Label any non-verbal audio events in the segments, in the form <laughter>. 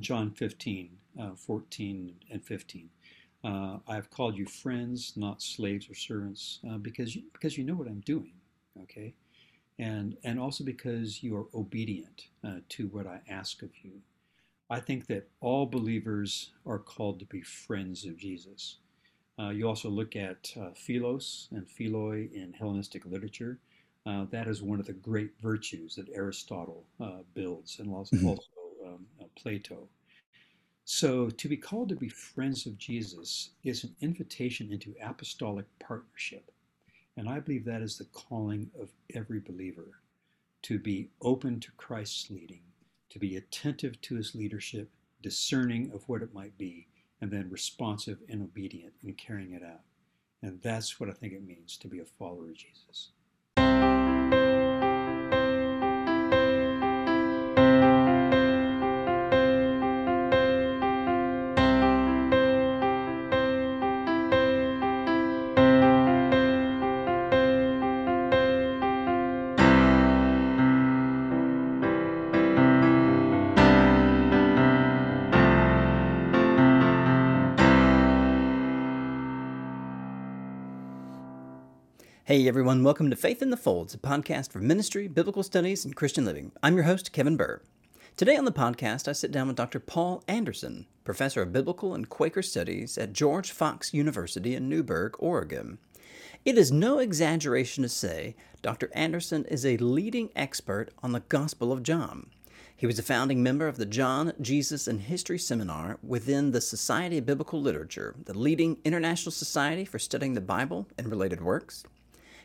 John 15, uh, 14 and 15. Uh, I have called you friends, not slaves or servants, uh, because you, because you know what I'm doing, okay, and and also because you are obedient uh, to what I ask of you. I think that all believers are called to be friends of Jesus. Uh, you also look at uh, philos and philoi in Hellenistic literature. Uh, that is one of the great virtues that Aristotle builds, and also, mm-hmm. also um, Plato. So, to be called to be friends of Jesus is an invitation into apostolic partnership. And I believe that is the calling of every believer to be open to Christ's leading, to be attentive to his leadership, discerning of what it might be, and then responsive and obedient in carrying it out. And that's what I think it means to be a follower of Jesus. Hey everyone, welcome to Faith in the Folds, a podcast for ministry, biblical studies, and Christian living. I'm your host, Kevin Burr. Today on the podcast, I sit down with Dr. Paul Anderson, professor of biblical and Quaker studies at George Fox University in Newberg, Oregon. It is no exaggeration to say Dr. Anderson is a leading expert on the Gospel of John. He was a founding member of the John, Jesus, and History Seminar within the Society of Biblical Literature, the leading international society for studying the Bible and related works.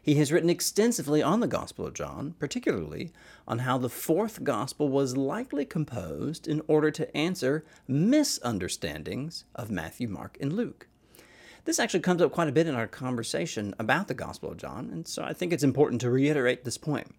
He has written extensively on the Gospel of John, particularly on how the fourth Gospel was likely composed in order to answer misunderstandings of Matthew, Mark, and Luke. This actually comes up quite a bit in our conversation about the Gospel of John, and so I think it's important to reiterate this point.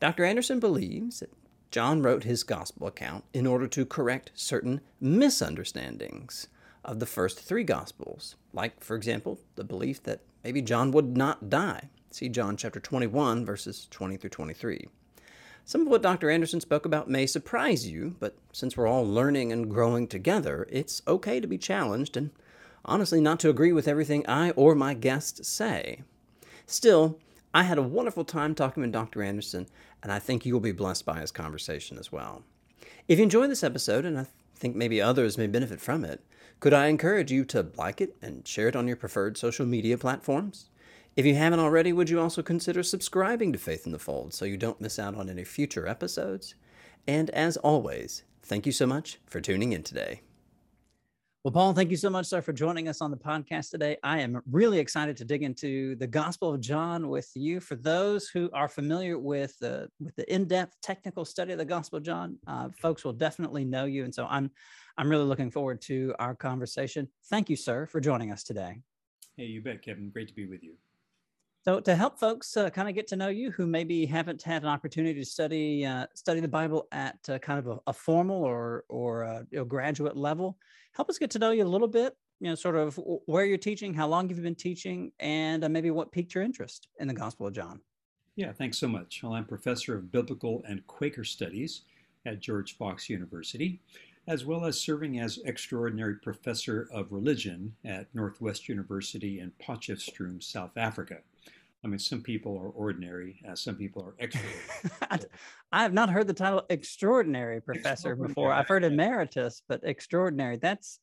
Dr. Anderson believes that John wrote his Gospel account in order to correct certain misunderstandings of the first three Gospels, like, for example, the belief that maybe John would not die See John chapter 21, verses 20 through 23. Some of what Dr. Anderson spoke about may surprise you, but since we're all learning and growing together, it's okay to be challenged and honestly not to agree with everything I or my guests say. Still, I had a wonderful time talking with Dr. Anderson, and I think you will be blessed by his conversation as well. If you enjoy this episode, and I think maybe others may benefit from it, could I encourage you to like it and share it on your preferred social media platforms? If you haven't already, would you also consider subscribing to Faith in the Fold so you don't miss out on any future episodes? And as always, thank you so much for tuning in today. Well, Paul, thank you so much, sir, for joining us on the podcast today. I am really excited to dig into the Gospel of John with you. For those who are familiar with the with the in-depth technical study of the Gospel of John, uh, folks will definitely know you, and so I'm I'm really looking forward to our conversation. Thank you, sir, for joining us today. Hey, you bet, Kevin. Great to be with you. So to help folks uh, kind of get to know you who maybe haven't had an opportunity to study uh, study the Bible at uh, kind of a, a, formal or or uh, you know, graduate level, help us get to know you a little bit. You know, sort of where you're teaching, how long you've been teaching, and uh, maybe what piqued your interest in the Gospel of John. Yeah, thanks so much. Well, I'm professor of biblical and Quaker studies at George Fox University, as well as serving as extraordinary professor of religion at Northwest University in Potchefstroom, South Africa. I mean, some people are ordinary, uh, some people are extraordinary. <laughs> I have not heard the title extraordinary professor extraordinary. before. I've heard emeritus, but extraordinary. That's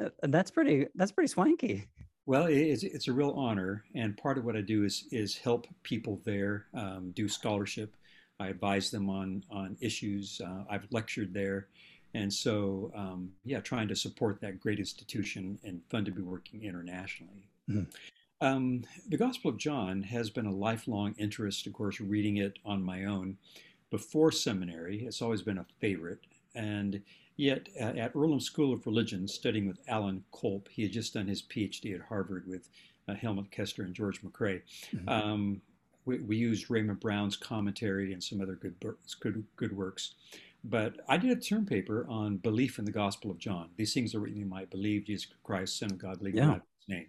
uh, that's pretty that's pretty swanky. Well, it's, it's a real honor, and part of what I do is is help people there um, do scholarship. I advise them on on issues. Uh, I've lectured there, and so um, yeah, trying to support that great institution and fun to be working internationally. Mm-hmm. Um, the Gospel of John has been a lifelong interest, of course, reading it on my own. Before seminary, it's always been a favorite. And yet, uh, at Earlham School of Religion, studying with Alan Kolp, he had just done his PhD at Harvard with uh, Helmut Koester and George MacRae. Mm-hmm. Um, we, we, used Raymond Brown's commentary and some other good, good, good works. But I did a term paper on belief in the Gospel of John. These things are written in my believe Jesus Christ, Son of God, believe yeah. in His name.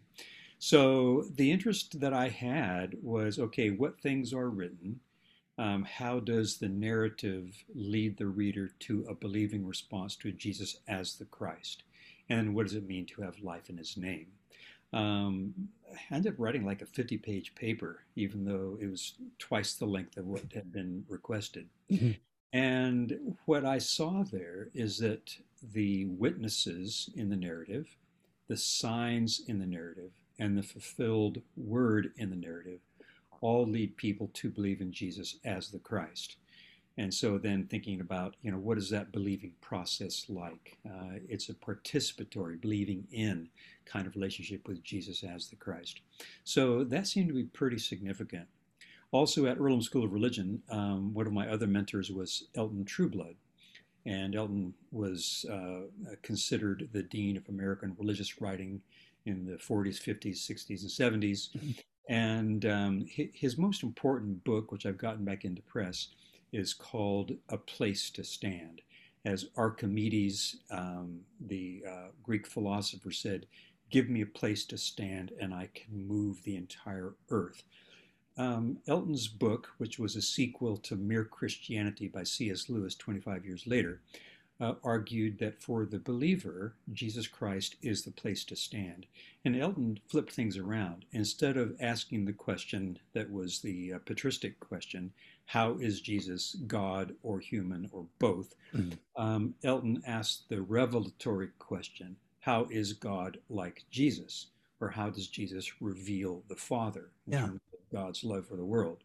So the interest that I had was okay, what things are written? um, how does the narrative lead the reader to a believing response to Jesus as the Christ? And what does it mean to have life in his name? Um, I ended up writing like a 50 page paper, even though it was twice the length of what had been requested. Mm-hmm. And what I saw there is that the witnesses in the narrative, the signs in the narrative, and the fulfilled word in the narrative all lead people to believe in Jesus as the Christ. And so then thinking about, you know, what is that believing process like? Uh, it's a participatory, believing in kind of relationship with Jesus as the Christ. So that seemed to be pretty significant. Also at Earlham School of Religion, um, one of my other mentors was Elton Trueblood. And Elton was uh, considered the dean of American religious writing in the 40s, 50s, 60s, and 70s. Mm-hmm. And um, his most important book, which I've gotten back into press, is called A Place to Stand. As Archimedes, um, the uh, Greek philosopher, said, Give me a place to stand and I can move the entire earth. Um, Elton's book, which was a sequel to Mere Christianity by C.S. Lewis 25 years later, uh, argued that for the believer, Jesus Christ is the place to stand. And Elton flipped things around. Instead of asking the question that was the uh, patristic question, how is Jesus God or human or both? Mm-hmm. Um, Elton asked the revelatory question, how is God like Jesus? Or how does Jesus reveal the Father in yeah. terms of God's love for the world?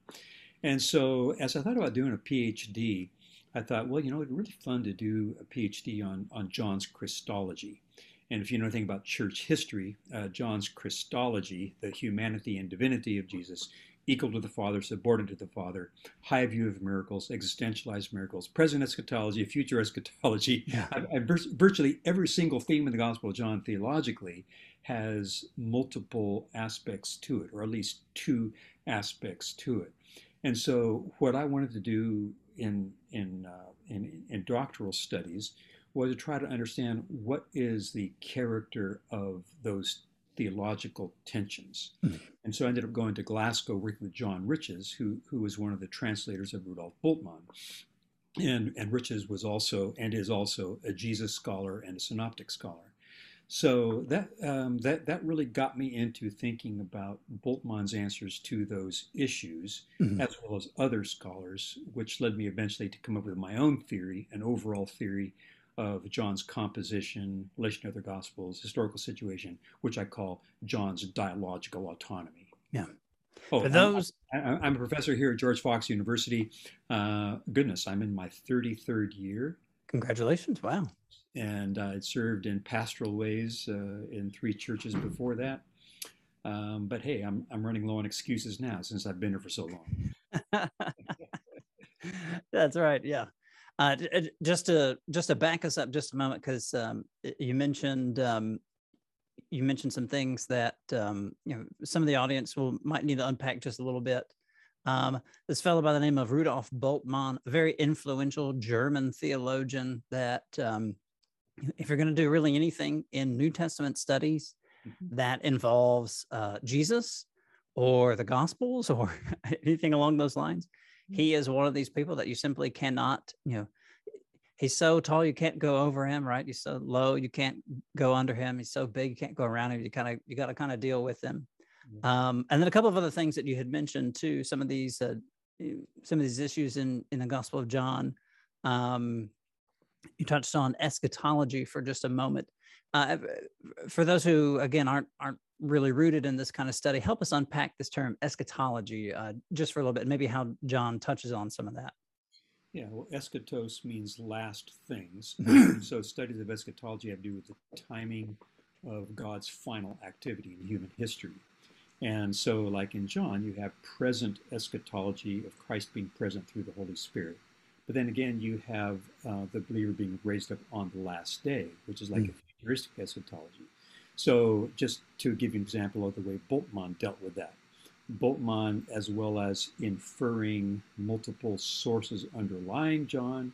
And so, as I thought about doing a PhD, I thought, well, you know, it'd be really fun to do a PhD on, on John's Christology. And if you know anything about church history, uh, John's Christology, the humanity and divinity of Jesus, equal to the Father, subordinate to the Father, high view of miracles, existentialized miracles, present eschatology, future eschatology. <laughs> Yeah. I, I, virtually every single theme in the Gospel of John theologically has multiple aspects to it, or at least two aspects to it. And so, what I wanted to do in in, uh, in, in doctoral studies was to try to understand what is the character of those theological tensions. Mm. And so I ended up going to Glasgow working with John Riches, who, who was one of the translators of Rudolf Bultmann. And, and Riches was also and is also a Jesus scholar and a synoptic scholar. So that um, that that really got me into thinking about Bultmann's answers to those issues, mm-hmm. as well as other scholars, which led me eventually to come up with my own theory, an overall theory of John's composition, relation to other gospels, historical situation, which I call John's dialogical autonomy. Yeah. Oh, For those, I'm, I'm, a professor here at George Fox University. Uh, goodness, I'm in my 33rd year. Congratulations! Wow and uh, I'd served in pastoral ways uh, in three churches before that. Um, but hey, I'm I'm running low on excuses now since I've been here for so long. <laughs> That's right. Yeah. Uh, just to just to back us up just a moment, because um, you mentioned um, you mentioned some things that um, you know some of the audience will might need to unpack just a little bit. Um, this fellow by the name of Rudolf Bultmann, a very influential German theologian that um, if you're going to do really anything in New Testament studies mm-hmm. that involves uh, Jesus or the Gospels <laughs> or anything along those lines, mm-hmm. he is one of these people that you simply cannot, you know, he's so tall you can't go over him, right? He's so low you can't go under him. He's so big you can't go around him. You kind of you got to kind of deal with him. Um, and then a couple of other things that you had mentioned too. Some of these uh, some of these issues in in the Gospel of John. Um, you touched on eschatology for just a moment. Uh, for those who, again, aren't aren't really rooted in this kind of study, help us unpack this term eschatology uh, just for a little bit. Maybe how John touches on some of that. Yeah, well, eschatos means last things. <clears throat> So studies of eschatology have to do with the timing of God's final activity in human history. And so, like in John, you have present eschatology of Christ being present through the Holy Spirit. But then again, you have uh, the believer being raised up on the last day, which is like mm. a futuristic eschatology. So, just to give you an example of the way Bultmann dealt with that, Bultmann, as well as inferring multiple sources underlying John,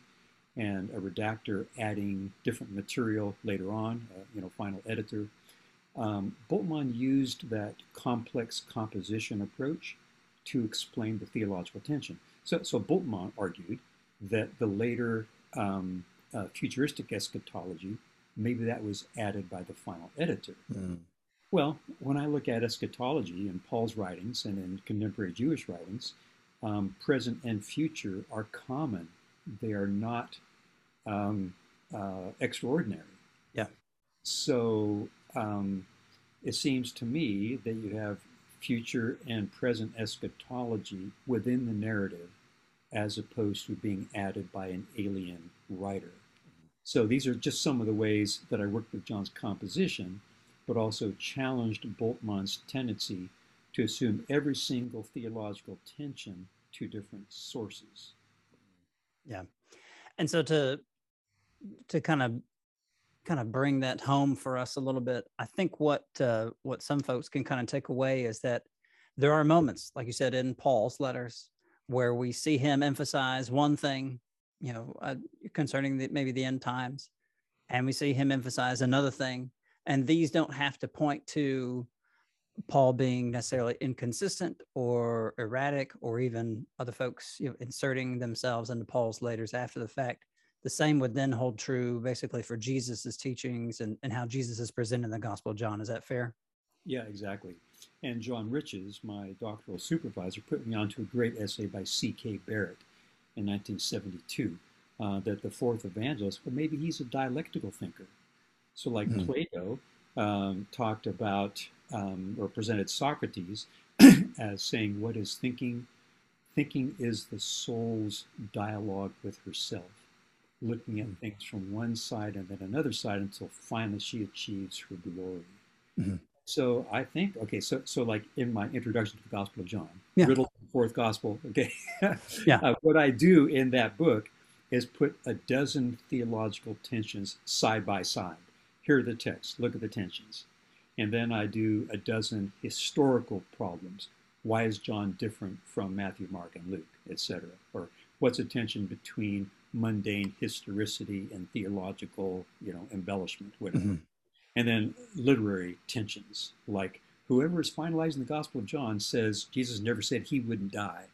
and a redactor adding different material later on, uh, you know, final editor. Um, Bultmann used that complex composition approach to explain the theological tension. So, so Bultmann argued that the later um, uh, futuristic eschatology, maybe that was added by the final editor. Mm. Well, when I look at eschatology in Paul's writings and in contemporary Jewish writings, um, present and future are common. They are not um, uh, extraordinary. Yeah. So um, it seems to me that you have future and present eschatology within the narrative as opposed to being added by an alien writer. So these are just some of the ways that I worked with John's composition, but also challenged Bultmann's tendency to assume every single theological tension to different sources. Yeah. And so to to kind of kind of bring that home for us a little bit, I think what uh, what some folks can kind of take away is that there are moments, like you said in Paul's letters, where we see him emphasize one thing, you know, uh, concerning the, maybe the end times, and we see him emphasize another thing, and these don't have to point to Paul being necessarily inconsistent or erratic, or even other folks you know, inserting themselves into Paul's letters after the fact. The same would then hold true basically for Jesus's teachings and, and how Jesus is presented in the Gospel of John. Is that fair? Yeah, exactly. And John Riches, my doctoral supervisor, put me onto a great essay by C.K. Barrett in 1972 uh, that the fourth evangelist, well, maybe he's a dialectical thinker. So, like mm. Plato um, talked about um, or presented Socrates <clears throat> as saying, What is thinking? Thinking is the soul's dialogue with herself, looking at mm. things from one side and then another side until finally she achieves her glory. Mm-hmm. So I think, okay, so so like in my introduction to the Gospel of John, yeah. riddle fourth gospel, okay, <laughs> yeah. Uh, what I do in that book is put a dozen theological tensions side by side. Here are the texts. Look at the tensions, and then I do a dozen historical problems. Why is John different from Matthew, Mark, and Luke, etc.? Or what's the tension between mundane historicity and theological, you know, embellishment, whatever. Mm-hmm and then literary tensions, like whoever is finalizing the Gospel of John says Jesus never said he wouldn't die.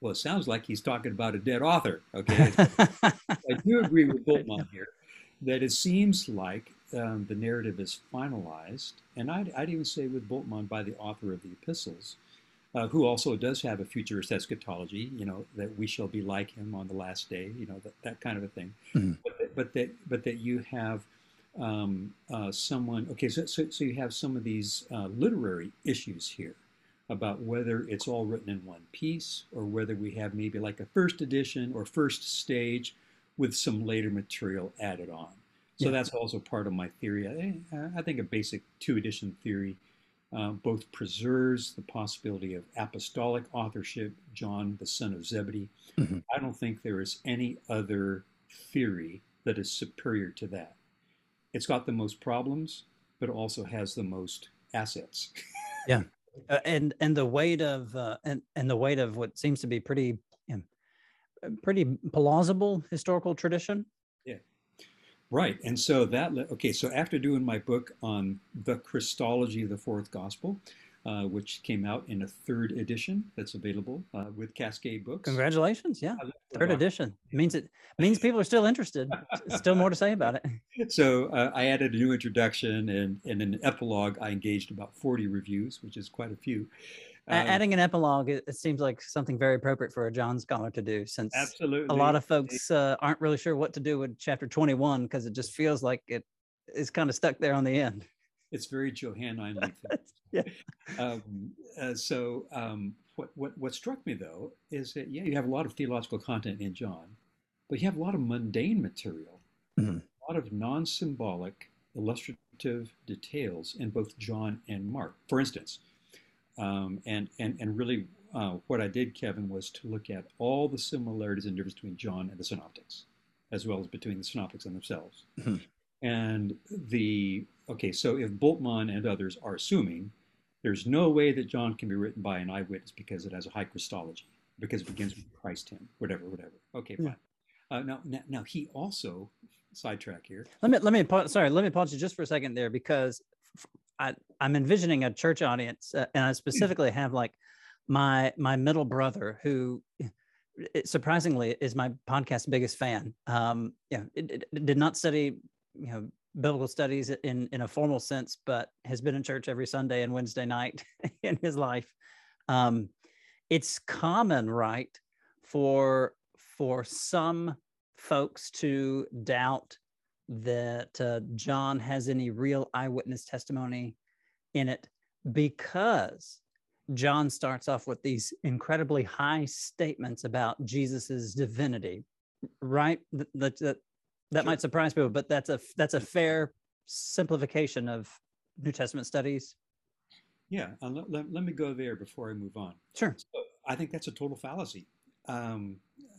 Well, it sounds like he's talking about a dead author. Okay, <laughs> I do agree with Bultmann here that it seems like um, the narrative is finalized, and I'd, I'd, even say with Bultmann by the author of the epistles, uh, who also does have a futurist eschatology, you know, that we shall be like him on the last day, you know, that, that kind of a thing. Mm-hmm. But, but, that, but that you have um, uh, someone, okay, so, so, so, you have some of these uh, literary issues here about whether it's all written in one piece or whether we have maybe like a first edition or first stage with some later material added on. So yeah. that's also part of my theory. I, I think a basic two edition theory uh, both preserves the possibility of apostolic authorship, John, the son of Zebedee. Mm-hmm. I don't think there is any other theory that is superior to that it's got the most problems, but also has the most assets. <laughs> yeah, uh, and and the weight of uh, and and the weight of what seems to be pretty you know, pretty plausible historical tradition. Yeah, right. And so that okay. So after doing my book on the Christology of the Fourth Gospel, uh, which came out in a third edition that's available uh, with Cascade Books. Congratulations! Yeah, third edition it means it means people are still interested. still more to say about it. <laughs> So uh, I added a new introduction and, in an epilogue. I engaged about forty reviews, which is quite a few. Um, Adding an epilogue, it, it, seems like something very appropriate for a John scholar to do, since absolutely a lot of folks uh, aren't really sure what to do with chapter twenty-one because it just feels like it is kind of stuck there on the end. It's very Johannine. <laughs> yeah. Um, uh, so um, what, what what struck me though is that yeah, you have a lot of theological content in John, but you have a lot of mundane material, mm-hmm. a lot of non-symbolic, illustrative details in both John and Mark. For instance, um, and and and really. Uh, what I did, Kevin, was to look at all the similarities and differences between John and the Synoptics, as well as between the Synoptics and themselves. Mm-hmm. And the okay, so if Bultmann and others are assuming there's no way that John can be written by an eyewitness because it has a high Christology, because it begins with Christ him, whatever, whatever. Okay, fine. Yeah. Uh, now, now, now, he also sidetrack here. Let me let me sorry. Let me pause you just for a second there because I I'm envisioning a church audience, uh, and I specifically have like my my middle brother who surprisingly is my podcast biggest fan. Um, yeah, it, it did not study, you know, biblical studies in in a formal sense, but has been in church every Sunday and Wednesday night <laughs> in his life. Um, it's common, right, for for some folks to doubt that uh, John has any real eyewitness testimony in it because John starts off with these incredibly high statements about Jesus's divinity, right? That that, that, sure. might surprise people, but that's a that's a fair simplification of New Testament studies. Yeah, uh, let, let, let, me go there before I move on. Sure. So I think that's a total fallacy. Um,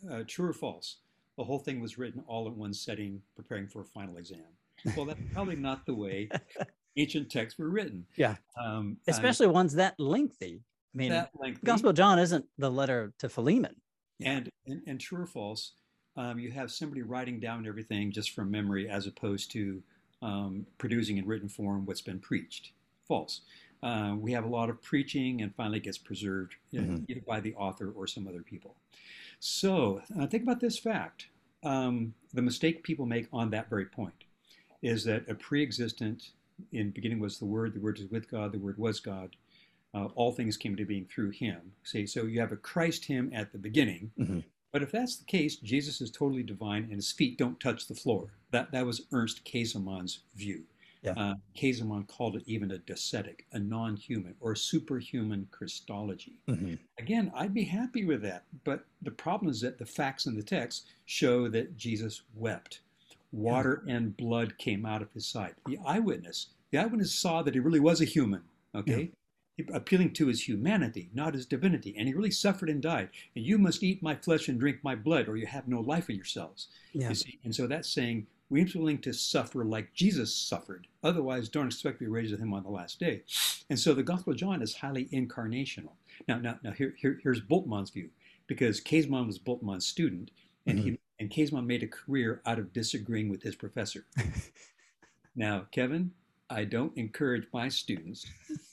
uh, true or false? The whole thing was written all in one setting, preparing for a final exam. Well, that's probably not the way <laughs> ancient texts were written. Yeah. Um, Especially um, ones that lengthy. I mean, that lengthy. Gospel of John isn't the letter to Philemon. And, and, and true or false, um, you have somebody writing down everything just from memory as opposed to um, producing in written form what's been preached. False. Uh, we have a lot of preaching and finally gets preserved mm-hmm. either by the author or some other people. So uh, think about this fact. Um, the mistake people make on that very point is that a pre-existent in beginning was the Word, the Word is with God, the Word was God. Uh, all things came to being through Him. See, so you have a Christ Him at the beginning. Mm-hmm. But if that's the case, Jesus is totally divine and his feet don't touch the floor. That that was Ernst Käsemann's view. Yeah. Uh, Käsemann called it even a docetic, a non-human or superhuman Christology. Mm-hmm. Again, I'd be happy with that, but the problem is that the facts in the text show that Jesus wept water and blood came out of his side. The eyewitness, the eyewitness saw that he really was a human, okay? Yeah. Appealing to his humanity, not his divinity. And he really suffered and died. And you must eat my flesh and drink my blood, or you have no life in yourselves. Yeah. You see? And so that's saying we're willing to suffer like Jesus suffered. Otherwise, don't expect to be raised with him on the last day. And so the Gospel of John is highly incarnational. Now, now, now here, here, here's Bultmann's view, because Käsemann was Bultmann's student, and mm-hmm. he and Käsemann made a career out of disagreeing with his professor. <laughs> now, Kevin, I don't encourage my students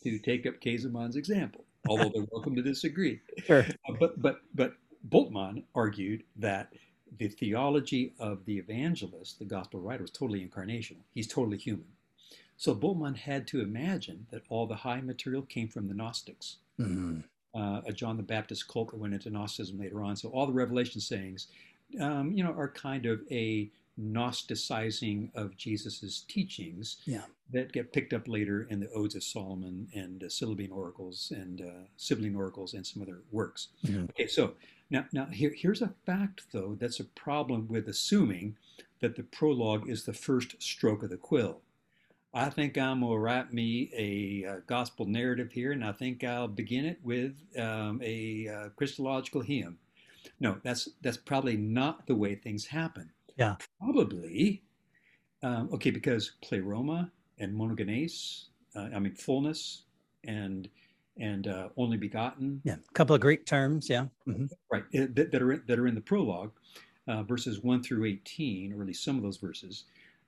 to take up Käsemann's example, although they're welcome to disagree. Sure. Uh, but but but Bultmann argued that the theology of the evangelist, the gospel writer, was totally incarnational. He's totally human. So Bultmann had to imagine that all the high material came from the Gnostics. Mm-hmm. Uh, a John the Baptist cult that went into Gnosticism later on. So all the Revelation sayings um, you know, are kind of a Gnosticizing of Jesus's teachings yeah. that get picked up later in the Odes of Solomon and uh, Sibylline oracles and uh, Sibylline oracles and some other works. Mm-hmm. Okay, so now, now here, here's a fact though that's a problem with assuming that the prologue is the first stroke of the quill. I think I'm gonna write me a, a, uh, gospel narrative here, and I think I'll begin it with um, a uh, Christological hymn. No, that's that's probably not the way things happen. Yeah, probably. Um, okay, because pleroma and monogenes, uh, I mean fullness and and uh, only begotten. Yeah, a couple of Greek terms. Yeah, mm-hmm. right. Uh, that, that, are that are in the prologue, uh, verses one through eighteen, or at least some of those verses,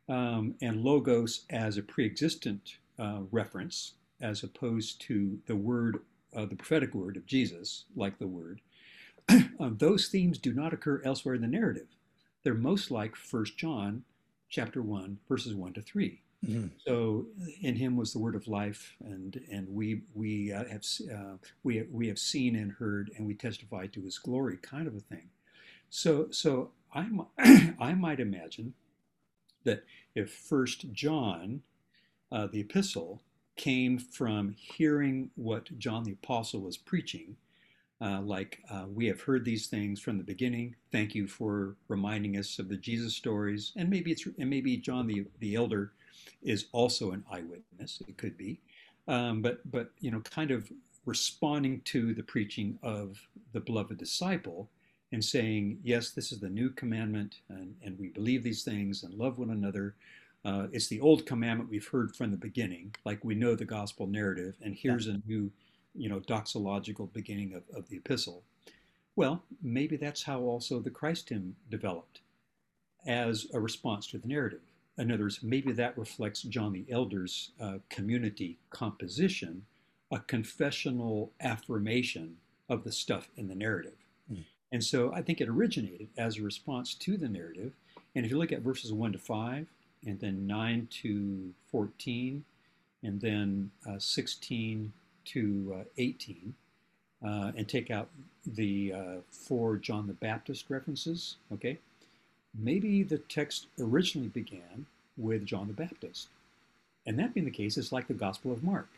um, and logos as a pre-existent uh, reference, as opposed to the word, uh, the prophetic word of Jesus, like the word. <clears throat> um, those themes do not occur elsewhere in the narrative. They're most like First John chapter 1, verses 1 to 3. Mm-hmm. So in him was the word of life, and and we we uh, have uh, we we have seen and heard, and we testify to his glory, kind of a thing. So so I <clears throat> I might imagine that if First John, uh, the epistle, came from hearing what John the apostle was preaching, uh, like, uh, we have heard these things from the beginning. Thank you for reminding us of the Jesus stories. And maybe it's and maybe John the, the elder is also an eyewitness. It could be, um, but but you know, kind of responding to the preaching of the beloved disciple and saying, yes, this is the new commandment, and, and we believe these things and love one another. Uh, it's the old commandment we've heard from the beginning, like we know the gospel narrative, and here's yeah. a new you know, doxological beginning of, of the epistle. Well, maybe that's how also the Christ hymn developed as a response to the narrative. In other words, maybe that reflects John the Elder's uh, community composition, a confessional affirmation of the stuff in the narrative. Mm. And so I think it originated as a response to the narrative. And if you look at verses 1 to 5, and then 9 to 14, and then uh, 16 to uh, 18, uh, and take out the uh, four John the Baptist references, okay, maybe the text originally began with John the Baptist. And that being the case, it's like the Gospel of Mark.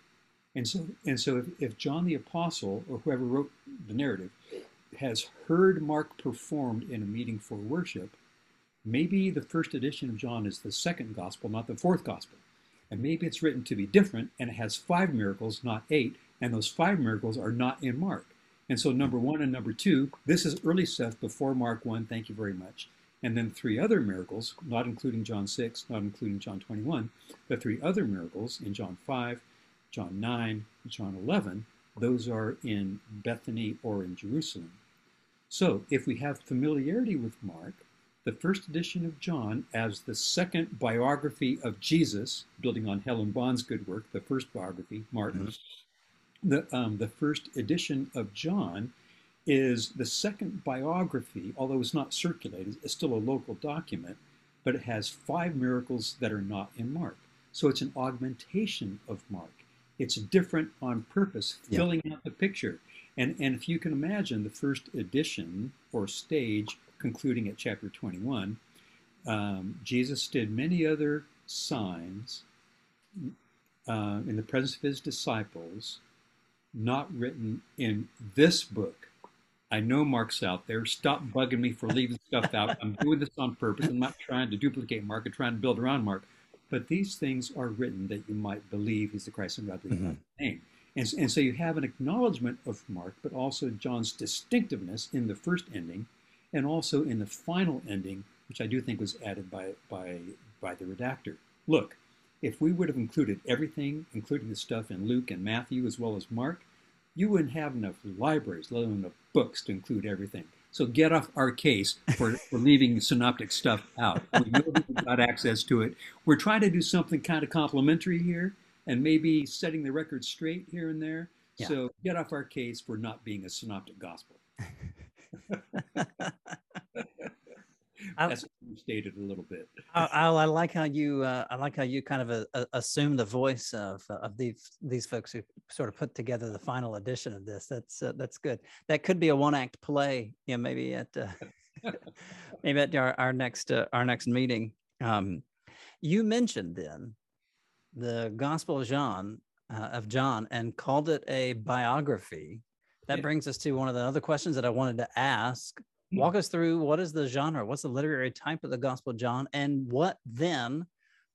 And so, and so if, if John the Apostle or whoever wrote the narrative has heard Mark performed in a meeting for worship, maybe the first edition of John is the second gospel, not the fourth gospel. And maybe it's written to be different and it has five miracles, not eight, and those five miracles are not in Mark. And so number one and number two, this is early stuff before Mark 1, thank you very much. And then three other miracles, not including John 6, not including John 21, but three other miracles in John 5, John 9, John 11, those are in Bethany or in Jerusalem. So if we have familiarity with Mark, the first edition of John as the second biography of Jesus, building on Helen Bond's good work, the first biography, Martin, mm-hmm the, um, the first edition of John is the second biography, although it's not circulated, it's still a local document, but it has five miracles that are not in Mark. So it's an augmentation of Mark. It's different on purpose, filling yeah. out the picture. And, and if you can imagine the first edition or stage concluding at chapter 21, um, Jesus did many other signs uh, in the presence of his disciples not written in this book. I know Mark's out there. Stop bugging me for leaving stuff out. I'm doing this on purpose. I'm not trying to duplicate Mark. I'm trying to build around Mark. But these things are written that you might believe he's the Christ and God mm-hmm. name. And, and so you have an acknowledgement of Mark, but also John's distinctiveness in the first ending, and also in the final ending, which I do think was added by by by the redactor. Look, if we would have included everything, including the stuff in Luke and Matthew as well as Mark, you wouldn't have enough libraries, let alone enough books to include everything. So get off our case for, <laughs> for leaving synoptic stuff out. We know we've got access to it. We're trying to do something kind of complimentary here and maybe setting the record straight here and there. Yeah. So get off our case for not being a synoptic gospel. <laughs> That's stated a little bit. I, I, like how you uh, I like how you kind of uh, uh, assume the voice of uh, of these these folks who sort of put together the final edition of this. That's uh, that's good. That could be a one act play. You know, maybe at uh, <laughs> <laughs> maybe at our, our next our next meeting. Um, you mentioned then the Gospel of John of John and called it a biography. That yeah. brings us to one of the other questions that I wanted to ask. Walk us through what is the genre? What's the literary type of the gospel of john? And what then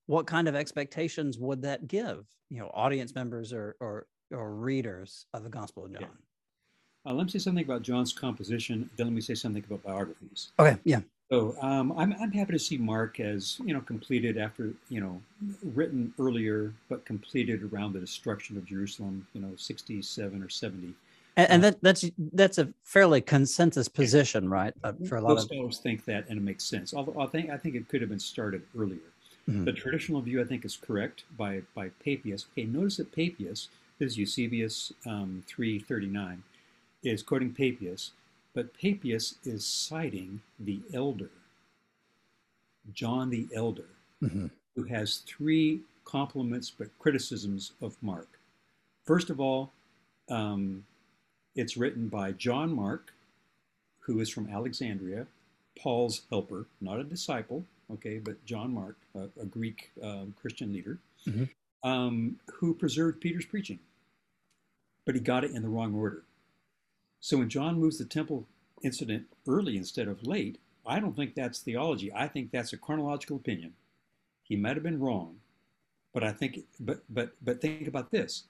what kind of expectations would that give you know audience members or or, or readers of the gospel of john? Yeah. uh, let me say something about john's composition then let me say something about biographies. Okay yeah. So um, I'm, I'm happy to see mark as you know completed after you know written earlier but completed around the destruction of jerusalem you know 67 or 70 and, and that, that's that's a fairly consensus position, right? Uh, for a lot Most of scholars think that, and it makes sense. Although I think I think it could have been started earlier. Mm-hmm. The traditional view, I think, is correct by by Papias. Okay, notice that Papias, this is Eusebius um, three thirty nine, is quoting Papias, but Papias is citing the elder, John the elder, mm-hmm. who has three compliments but criticisms of Mark. First of all, um, it's written by John Mark, who is from Alexandria, Paul's helper, not a disciple, okay, but John Mark, a, a Greek uh, Christian leader, mm-hmm. um, who preserved Peter's preaching, but he got it in the wrong order. So when John moves the temple incident early instead of late, I don't think that's theology. I think that's a chronological opinion. He might have been wrong, but I think, but but but think about this.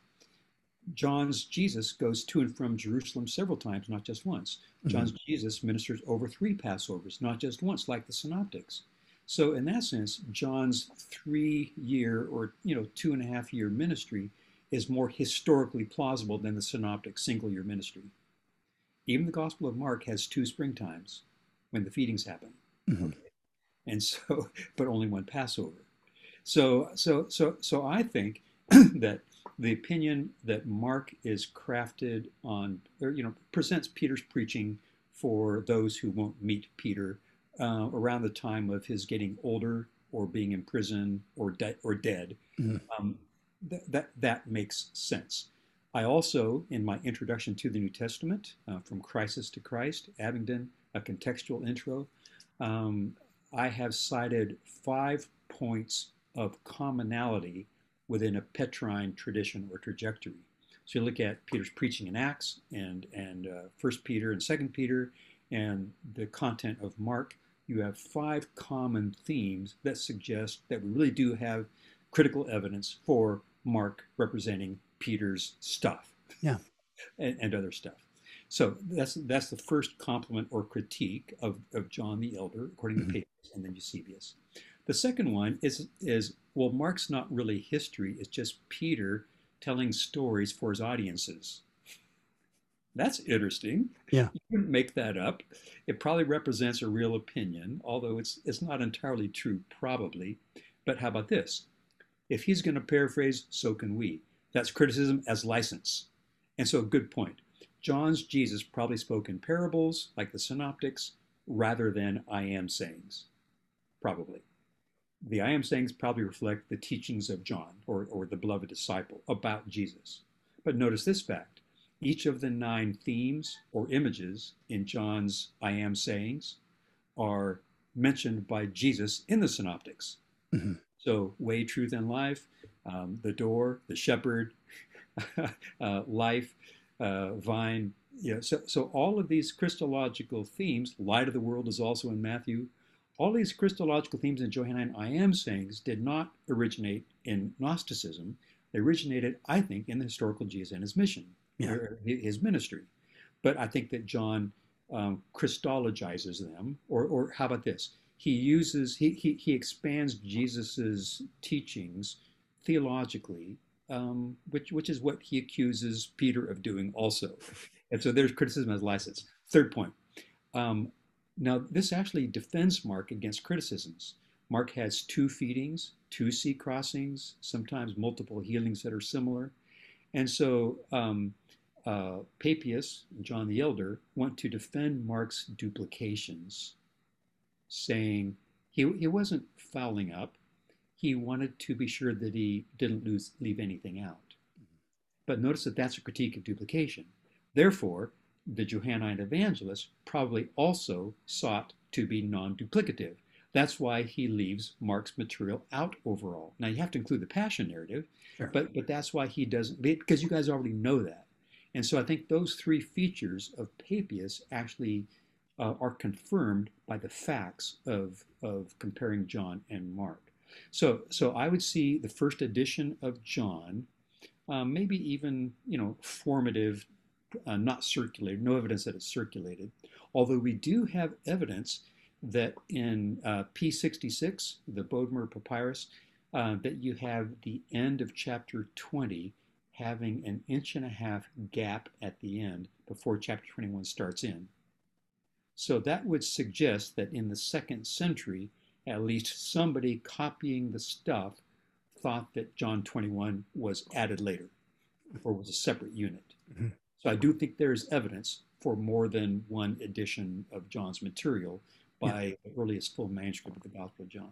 John's Jesus goes to and from Jerusalem several times, not just once. Mm-hmm. John's Jesus ministers over three Passovers, not just once, like the Synoptics. So, in that sense, John's three year or you know two and a half year ministry is more historically plausible than the Synoptic single year ministry. Even the Gospel of Mark has two springtimes when the feedings happen, mm-hmm. okay. and so, <laughs> but only one Passover. So, so, so, so I think that the opinion that Mark is crafted on, or you know, presents Peter's preaching for those who won't meet Peter uh, around the time of his getting older or being in prison or, de- or dead. Mhm. Um, th- that, that makes sense. I also, in my introduction to the New Testament, uh, from Crisis to Christ, Abingdon, a contextual intro, um, I have cited five points of commonality within a Petrine tradition or trajectory. So you look at Peter's preaching in Acts and and uh, First Peter and Second Peter, and the content of Mark. You have five common themes that suggest that we really do have critical evidence for Mark representing Peter's stuff, Yeah. <laughs> and, and other stuff. So that's that's the first compliment or critique of, of John the Elder, according Mhm. to Papias and then Eusebius. The second one is is well, Mark's not really history; it's just Peter telling stories for his audiences. That's interesting. Yeah. You couldn't make that up. It probably represents a real opinion, although it's it's not entirely true, probably. But how about this? If he's going to paraphrase, so can we. That's criticism as license. And so, a good point. John's Jesus probably spoke in parables, like the synoptics, rather than I am sayings. Probably. The I am sayings probably reflect the teachings of John or, or the beloved disciple about Jesus. But notice this fact each of the nine themes or images in John's I am sayings are mentioned by Jesus in the synoptics. Mhm. So, way, truth, and life, um, the door, the shepherd, <laughs> uh, life, uh, vine. Yeah, so, so all of these Christological themes, light of the world is also in Matthew. All these Christological themes in Johannine I am sayings did not originate in Gnosticism. They originated, I think, in the historical Jesus and his mission, Yeah. or his ministry. But I think that John um, Christologizes them, or, or how about this? He uses, he, he, he expands Jesus's teachings theologically, um, which, which is what he accuses Peter of doing also. And so there's criticism as license. Third point. Um, now, this actually defends Mark against criticisms. Mark has two feedings, two sea crossings, sometimes multiple healings that are similar. And so um, uh, Papias, John the Elder, want to defend Mark's duplications, saying he, he wasn't fouling up. He wanted to be sure that he didn't lose, leave anything out. But notice that that's a critique of duplication. Therefore, the Johannine evangelist probably also sought to be non duplicative. That's why he leaves Mark's material out overall. Now, you have to include the passion narrative, Sure. but, but that's why he doesn't, because you guys already know that. And so I think those three features of Papias actually uh, are confirmed by the facts of, of comparing John and Mark. So, so I would see the first edition of John, um, maybe even you know formative, uh, not circulated. No evidence that it's circulated. Although we do have evidence that in uh, P66, the Bodmer Papyrus, uh, that you have the end of chapter 20 having an inch and a half gap at the end before chapter 21 starts in. So that would suggest that in the second century, at least somebody copying the stuff thought that John 21 was added later or was a separate unit. Mhm. So I do think there's evidence for more than one edition of John's material by the earliest full manuscript of the Gospel of John.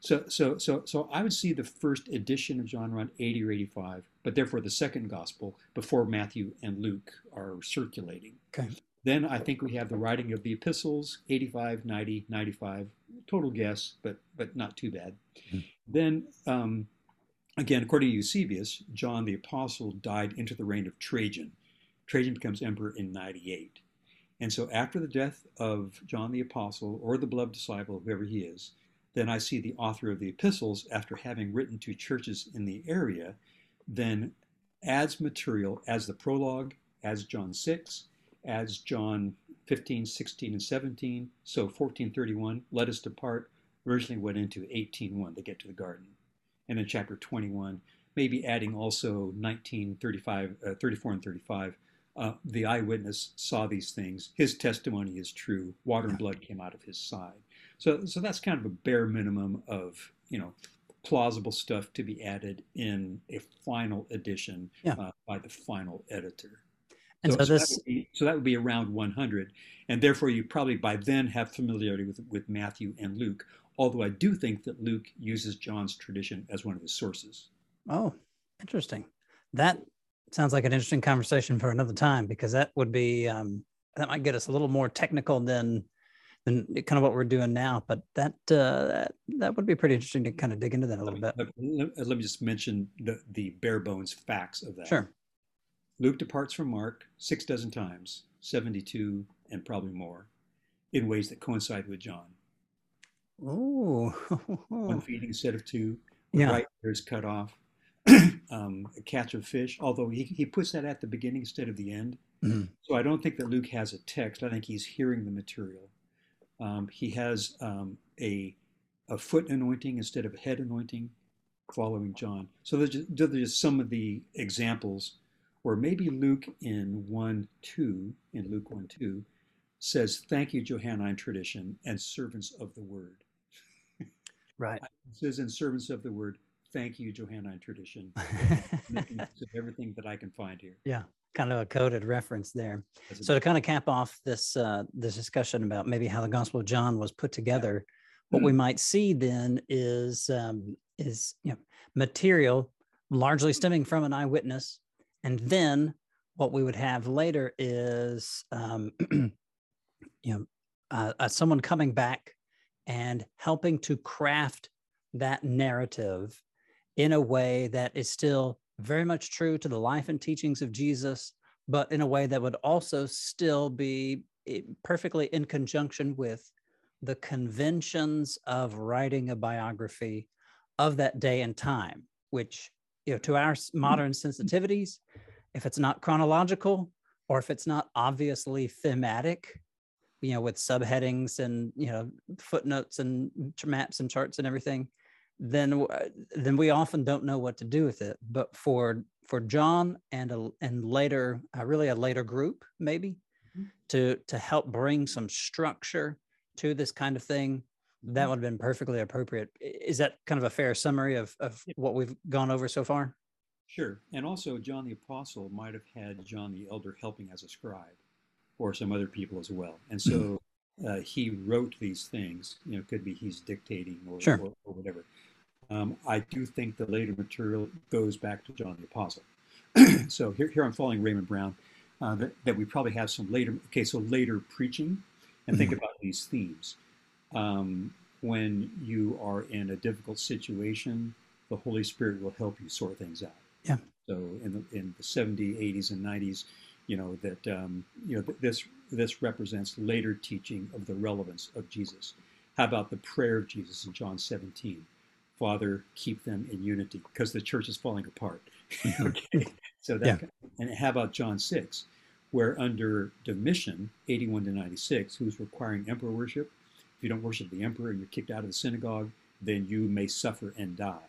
So, so, so, so I would see the first edition of John around 80 or 85, but therefore the second Gospel before Matthew and Luke are circulating. Okay. Then I think we have the writing of the epistles, 85, 90, 95, total guess, but but not too bad. Mhm. Then, um, again, according to Eusebius, John the Apostle died into the reign of Trajan. Trajan becomes emperor in 98. And so after the death of John the Apostle or the beloved disciple, whoever he is, then I see the author of the epistles, after having written to churches in the area, then adds material as the prologue, as John 6, adds John 15, 16, and 17. So 1431, let us depart, originally went into 18.1, they get to the garden. And then chapter 21, maybe adding also 19, 35, uh, 34, and 35. Uh, the eyewitness saw these things. His testimony is true. Water and blood came out of his side. So, so that's kind of a bare minimum of, you know, plausible stuff to be added in a final edition Yeah. uh, by the final editor. And so, so, this, that be, so that would be around 100, and therefore you probably by then have familiarity with with Matthew and Luke. Although I do think that Luke uses John's tradition as one of his sources. oh, interesting. That sounds like an interesting conversation for another time because that would be um, that might get us a little more technical than than kind of what we're doing now. But that uh, that, that would be pretty interesting to kind of dig into that a little bit. Let, let- let me just mention the, the bare bones facts of that. Sure. Luke departs from Mark six dozen times, 72 and probably more, in ways that coincide with John. Oh, <laughs> One feeding instead of two, yeah. right ears cut off, <coughs> um, a catch of fish, although he, he puts that at the beginning instead of the end. Mhm. So I don't think that Luke has a text. I think he's hearing the material. Um, he has um, a, a foot anointing instead of a head anointing following John. So there's just, those are just some of the examples where maybe Luke in 1 2, in Luke 1 2, says, Thank you, Johannine tradition and servants of the word. Right. It <laughs> says in servants of the word, Thank you, Johannine tradition. <laughs> Making everything that I can find here. yeah. Kind of a coded reference there. So to kind of cap off this uh, this discussion about maybe how the Gospel of John was put together, what we might see then is um, is you know material largely stemming from an eyewitness, and then what we would have later is um, <clears throat> you know uh, uh, someone coming back and helping to craft that narrative in a way that is still very much true to the life and teachings of Jesus, but in a way that would also still be eh, perfectly in conjunction with the conventions of writing a biography of that day and time, which, you know, to our modern sensitivities, if it's not chronological or if it's not obviously thematic, you know, with subheadings and, you know, footnotes and maps and charts and everything, then then we often don't know what to do with it. But for for John and a, and later, uh, really a later group maybe, Mhm. to to help bring some structure to this kind of thing, that Mhm. would have been perfectly appropriate. Is that kind of a fair summary of of what we've gone over so far? Sure. And also, John the Apostle might have had John the Elder helping as a scribe or some other people as well. And so uh, he wrote these things. You know, it could be he's dictating or, Sure. or, or whatever. Um, I do think the later material goes back to John the Apostle. <clears throat> so here, here I'm following Raymond Brown, uh, that, that we probably have some later, okay, so later preaching, and think about these themes. Um, when you are in a difficult situation, the Holy Spirit will help you sort things out. Yeah. So in the in the 70s, 80s, and 90s, you know that um, you know th- this this represents later teaching of the relevance of Jesus. How about the prayer of Jesus in John 17? Father, keep them in unity because the church is falling apart. <laughs> okay, <laughs> so that Yeah. and how about John 6, where under Domitian, 81 to 96, who's requiring emperor worship, if you don't worship the emperor and you're kicked out of the synagogue, then you may suffer and die.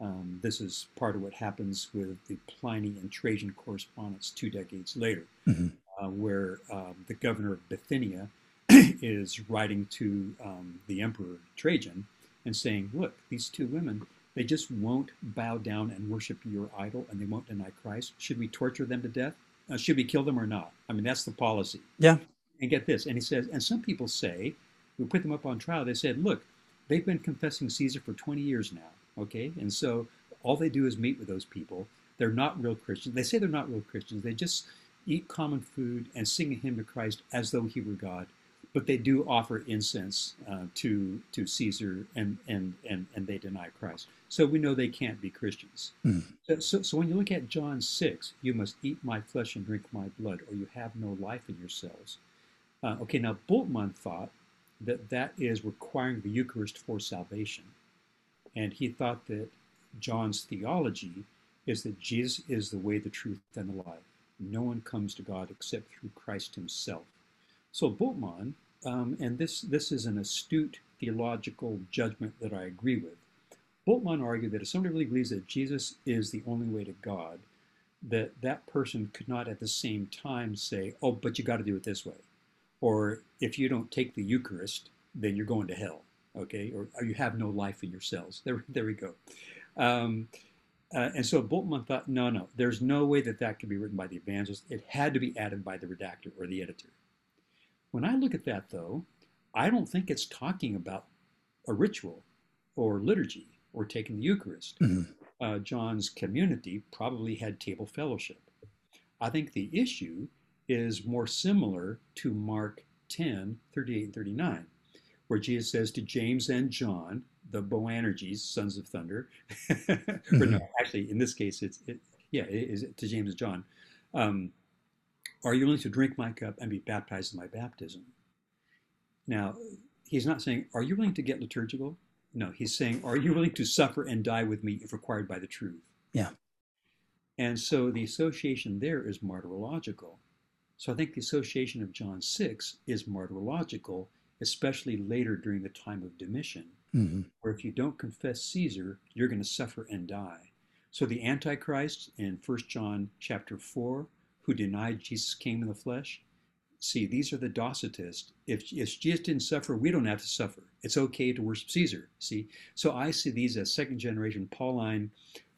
Um, this is part of what happens with the Pliny and Trajan correspondence two decades later, Mhm. uh, where um, the governor of Bithynia <coughs> is writing to um, the emperor Trajan and saying, Look, these two women, they just won't bow down and worship your idol and they won't deny Christ. Should we torture them to death? Uh, should we kill them or not? I mean, that's the policy. Yeah. And get this, and he says, and some people say, we put them up on trial, they said, look, they've been confessing Caesar for 20 years now, okay? And so all they do is meet with those people. They're not real Christians. They say they're not real Christians. They just eat common food and sing a hymn to Christ as though he were God. But they do offer incense uh, to to Caesar, and, and and and they deny Christ. So we know they can't be Christians. So, so, so when you look at John six, you must eat my flesh and drink my blood, or you have no life in yourselves. Uh, okay, now Bultmann thought that that is requiring the Eucharist for salvation, and he thought that John's theology is that Jesus is the way, the truth, and the life. No one comes to God except through Christ Himself. So Bultmann, um, and this this is an astute theological judgment that I agree with. Bultmann argued that if somebody really believes that Jesus is the only way to God, that that person could not at the same time say, "Oh, but you got to do it this way," or if you don't take the Eucharist, then you're going to hell. Okay, or, or you have no life in yourselves. There, there we go. Um, uh, and so Bultmann thought, no, no, there's no way that that could be written by the evangelist. It had to be added by the redactor or the editor. When I look at that, though, I don't think it's talking about a ritual or liturgy or taking the Eucharist. Mhm. Uh, John's community probably had table fellowship. I think the issue is more similar to Mark 10, 38 and 39, where Jesus says to James and John, the Boanerges, sons of thunder, <laughs> or no, actually, in this case, it's, it, yeah, it is to James and John, um, are you willing to drink my cup and be baptized in my baptism? Now, he's not saying, are you willing to get liturgical? No, he's saying, are you willing to suffer and die with me if required by the truth? Yeah. And so the association there is martyrological. So I think the association of John 6 is martyrological, especially later during the time of Domitian, Mhm. where if you don't confess Caesar, you're going to suffer and die. So the Antichrist in 1 John chapter 4, who denied Jesus came in the flesh, see, these are the Docetists. If, if Jesus didn't suffer, we don't have to suffer. It's okay to worship Caesar. See, so I see these as second generation Pauline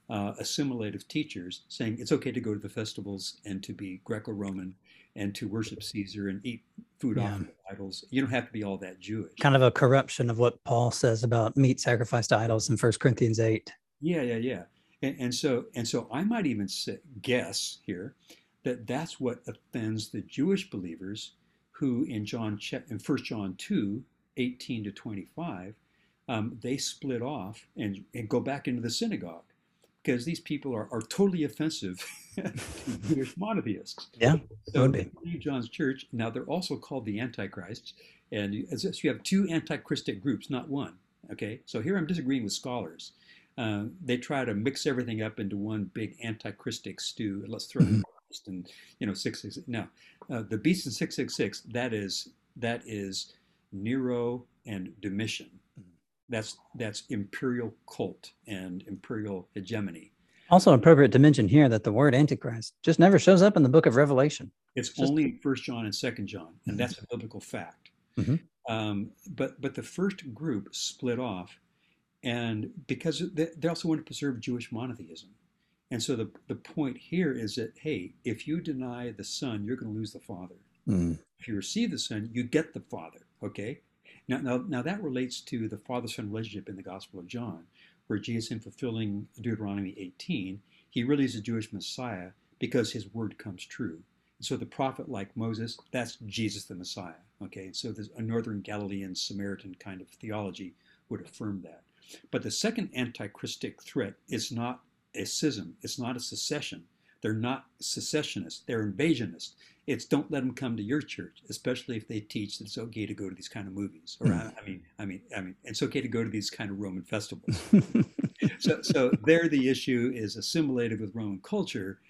uh, assimilative teachers saying it's okay to go to the festivals and to be Greco-Roman and to worship Caesar and eat food Yeah. offered to idols. You don't have to be all that Jewish. kind of a corruption of what Paul says about meat sacrificed to idols in 1 Corinthians 8. Yeah, yeah, yeah. And, and so and so I might even say, guess here that that's what offends the Jewish believers who in John in 1 John 2, 18 to 25, um, they split off and, and go back into the synagogue because these people are, are totally offensive to <laughs> Jewish monotheists. Yeah, So would be. John's church. Now they're also called the Antichrists, and you, as this, you have two antichristic groups, not one. Okay, so here I'm disagreeing with scholars. Uh, they try to mix everything up into one big antichristic stew. Let's throw <laughs> in. And you know six six. No, uh, the beast in six six six. That is that is Nero and Domitian. That's that's imperial cult and imperial hegemony. Also appropriate to mention here that the word Antichrist just never shows up in the book of Revelation. It's Just- only in First John and Second John, and Mhm. that's a biblical fact. Mhm. Um, but but the first group split off, and because they, they also want to preserve Jewish monotheism, and so the the point here is that hey, if you deny the Son, you're going to lose the Father. Mm. If you receive the Son, you get the Father. Okay. Now, now, now that relates to the father-son relationship in the Gospel of John, where Jesus, in fulfilling Deuteronomy 18, he really is a Jewish Messiah because his word comes true. And So the prophet, like Moses, that's Jesus the Messiah. Okay, so there's a northern Galilean Samaritan kind of theology would affirm that. But the second antichristic threat is not a schism, it's not a secession. They're not secessionists, they're invasionists. It's don't let them come to your church, especially if they teach that it's okay to go to these kind of movies. Or I, I mean, I mean, I mean, it's okay to go to these kind of Roman festivals. <laughs> so, so there, the issue is assimilated with Roman culture,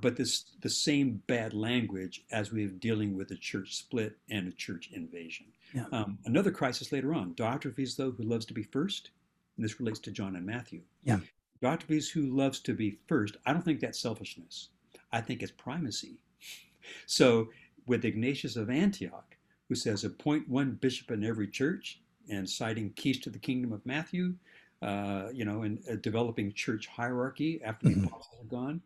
but this the same bad language as we have dealing with a church split and a church invasion. Yeah. Um, another crisis later on. Diotrephes, though, who loves to be first, and this relates to John and Matthew. Yeah. Diotrephes, who loves to be first, I don't think that's selfishness. I think it's primacy. So with Ignatius of Antioch, who says, appoint one bishop in every church, and citing keys to the kingdom of Matthew, uh, you know, and uh, developing church hierarchy after Mhm. the apostles are gone.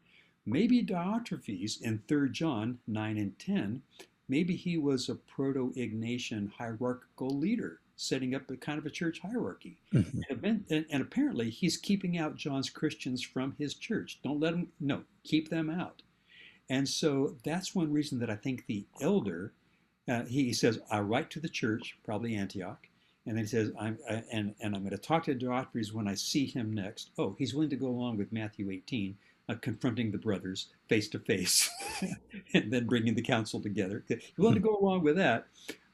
Maybe Diotrephes in 3 John 9 and 10, maybe he was a proto Ignatian hierarchical leader, setting up a kind of a church hierarchy. Mhm. And, and, and apparently he's keeping out John's Christians from his church. Don't let them, no, keep them out. And so that's one reason that I think the elder, uh, he, he says, I write to the church, probably Antioch, and then he says, I'm, I, and, and I'm going to talk to Diotrephes when I see him next. Oh, he's willing to go along with Matthew 18, uh, confronting the brothers face to face, and then bringing the council together. He's willing to go along with that,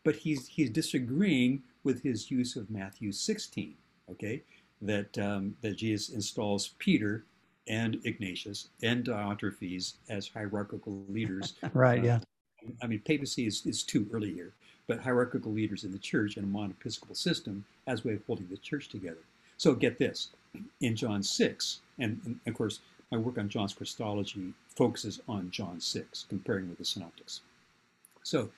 but he's he's disagreeing with his use of Matthew 16. Okay, that um, that Jesus installs Peter and Ignatius and Diotrephes as hierarchical leaders. <laughs> Right, yeah. I mean, papacy is, is too early here, but hierarchical leaders in the church and a monoepiscopal system as a way of holding the church together. So get this, in John 6, and, and of course, my work on John's Christology focuses on John 6, comparing with the synoptics. So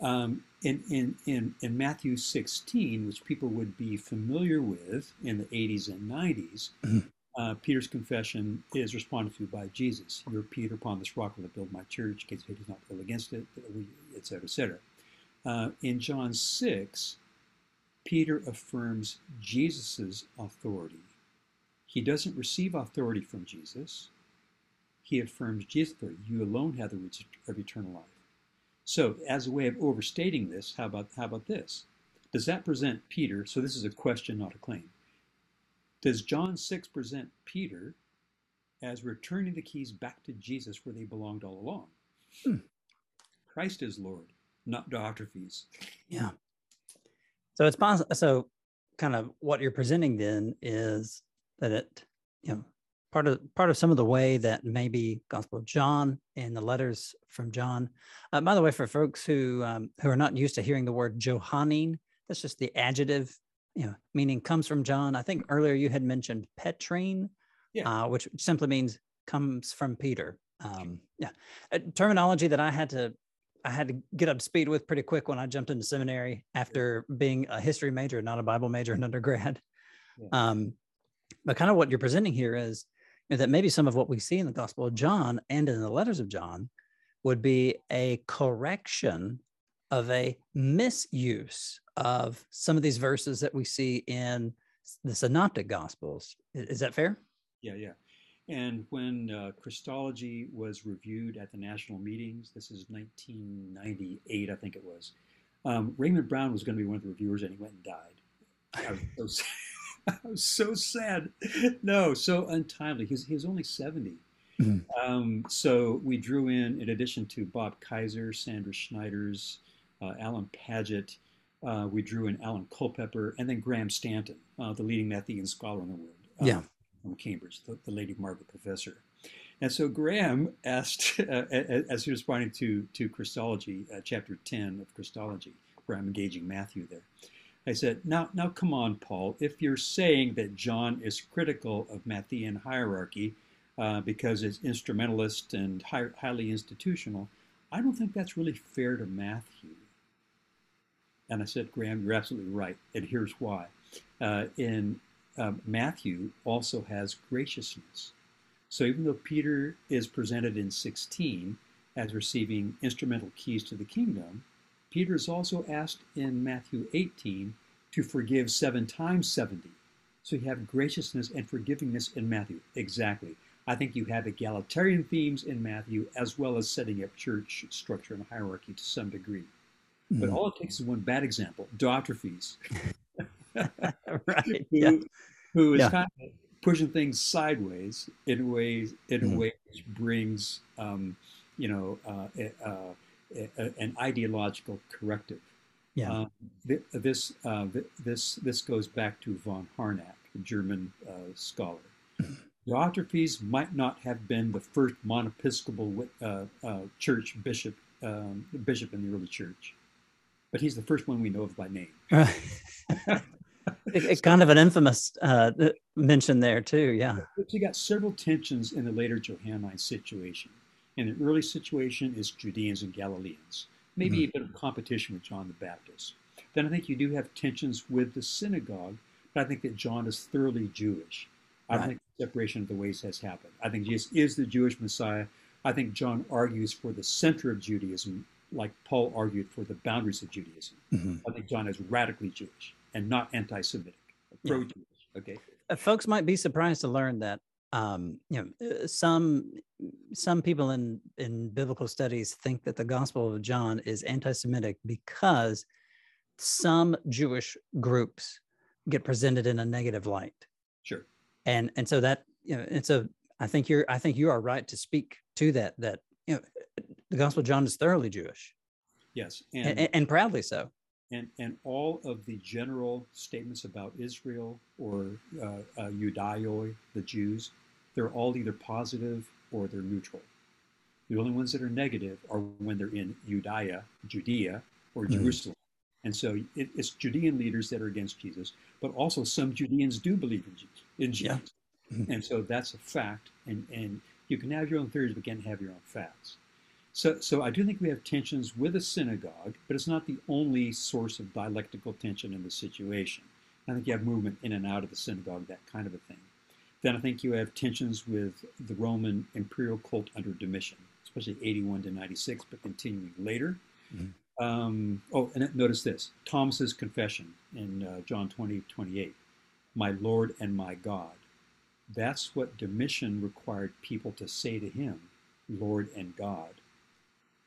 um, in, in, in, in Matthew 16, which people would be familiar with in the 80s and 90s, Mhm. uh, Peter's confession is responded to by Jesus. You're Peter, upon this rock will I build my church, gates of Hades not build against it, etc., etc. Uh, in John 6, Peter affirms Jesus' authority. He doesn't receive authority from Jesus. He affirms Jesus' authority. You alone have the roots of eternal life. So, as a way of overstating this, how about how about this? Does that present Peter? So this is a question, not a claim. Does John 6 present Peter as returning the keys back to Jesus where they belonged all along? Hmm. Christ is Lord, not Diotrephes. Yeah. So it's possible. So, kind of what you're presenting then is that it, you know, part of part of some of the way that maybe Gospel of John and the letters from John. Uh, by the way, for folks who um, who are not used to hearing the word Johannine, that's just the adjective, you know, meaning comes from John. I think earlier you had mentioned Petrine, yeah. uh, which simply means comes from Peter. Um, yeah, a terminology that I had to I had to get up to speed with pretty quick when I jumped into seminary after being a history major, not a Bible major in undergrad. Yeah. Um, but kind of what you're presenting here is that maybe some of what we see in the Gospel of John and in the letters of John would be a correction of a misuse of some of these verses that we see in the synoptic gospels. Is that fair? Yeah yeah. And when uh, christology was reviewed at the national meetings this is 1998 i think it was um, raymond brown was going to be one of the reviewers and he went and died. I was so, <laughs> I <laughs> was so sad no so untimely he's, he was only 70 mm-hmm. um, so we drew in in addition to Bob Kysar sandra schneiders uh, Alan Padgett uh, we drew in Alan Culpepper, and then Graham Stanton, uh, the leading Matthean scholar in the world. Uh, yeah. From Cambridge, the, the, Lady Margaret professor. And so Graham asked, <laughs> uh, as he was responding to, to Christology, uh, chapter 10 of Christology, where I'm engaging Matthew there, I said, now, now come on, Paul, if you're saying that John is critical of Matthean hierarchy uh, because it's instrumentalist and high, highly institutional, I don't think that's really fair to Matthew. And I said, Graham, you're absolutely right. And here's why. Uh, in um, Matthew also has graciousness. So even though Peter is presented in 16 as receiving instrumental keys to the kingdom, Peter is also asked in Matthew 18 to forgive seven times 70. So you have graciousness and forgivingness in Matthew. Exactly. I think you have egalitarian themes in Matthew as well as setting up church structure and hierarchy to some degree. But mm. all it takes is one bad example, Diotrephes, <laughs> <laughs> right? who, yeah. who is yeah. kind of pushing things sideways in a way in mm. a way which brings um, you know uh, a, a, an ideological corrective. Yeah. Um, this uh, this this goes back to von Harnack, a German uh, scholar. Diotrephes might not have been the first monoepiscopal uh, uh, church bishop um, bishop in the early church but he's the first one we know of by name. <laughs> it's kind of an infamous uh, mention there too. Yeah. But you got several tensions in the later Johannine situation. In the early situation is Judeans and Galileans, maybe mm-hmm. a bit of competition with John the Baptist. Then I think you do have tensions with the synagogue, but I think that John is thoroughly Jewish. I think separation of the ways has happened. I think Jesus is the Jewish Messiah. I think John argues for the center of Judaism like Paul argued for the boundaries of Judaism. Mm-hmm. I think John is radically Jewish and not anti-Semitic, pro-Jewish. Yeah. Okay. Uh, folks might be surprised to learn that um, you know uh, some some people in in biblical studies think that the Gospel of John is anti-Semitic because some Jewish groups get presented in a negative light. Sure. And and so that you know and so I think you're I think you are right to speak to that that you know the Gospel of John is thoroughly Jewish. Yes, and, and, and, proudly so. And and all of the general statements about Israel or uh, uh, the Jews, they're all either positive or they're neutral. The only ones that are negative are when they're in Judea, Judea, or mm-hmm. Jerusalem. And so it, it's Judean leaders that are against Jesus, but also some Judeans do believe in Jesus. In Jesus. Yeah. Mm-hmm. And so that's a fact. And, and you can have your own theories, but can't have your own facts. So, so I do think we have tensions with a synagogue, but it's not the only source of dialectical tension in the situation. I think you have movement in and out of the synagogue, that kind of a thing. Then I think you have tensions with the Roman imperial cult under Domitian, especially 81 to 96, but continuing later. Mhm. Um, oh, and notice this Thomas's confession in uh, John 20, 28. My Lord and my God. That's what Domitian required people to say to him, Lord and God.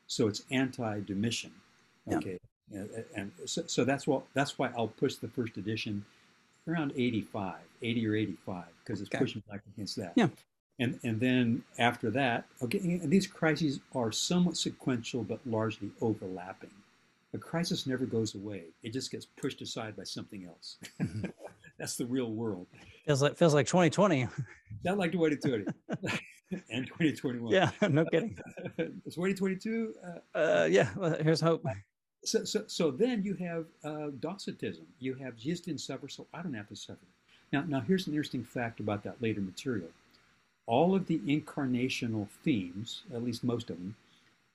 So it's anti-Domitian. Yeah. Okay. And, and so, so that's what that's why I'll push the first edition around 85, 80 or 85, because it's Okay. pushing back against that. Yeah. And and then after that, okay, and these crises are somewhat sequential but largely overlapping. A crisis never goes away; it just gets pushed aside by something else. Mhm. <laughs> That's the real world. Feels like feels like 2020. <laughs> Not like 2020 <laughs> and 2021. Yeah, no kidding. 2022. Uh, Uh, yeah, well, here's hope. So, so, so then you have uh, Docetism. You have Jesus didn't suffer, so I don't have to suffer. Now, now here's an interesting fact about that later material. All of the incarnational themes, at least most of them,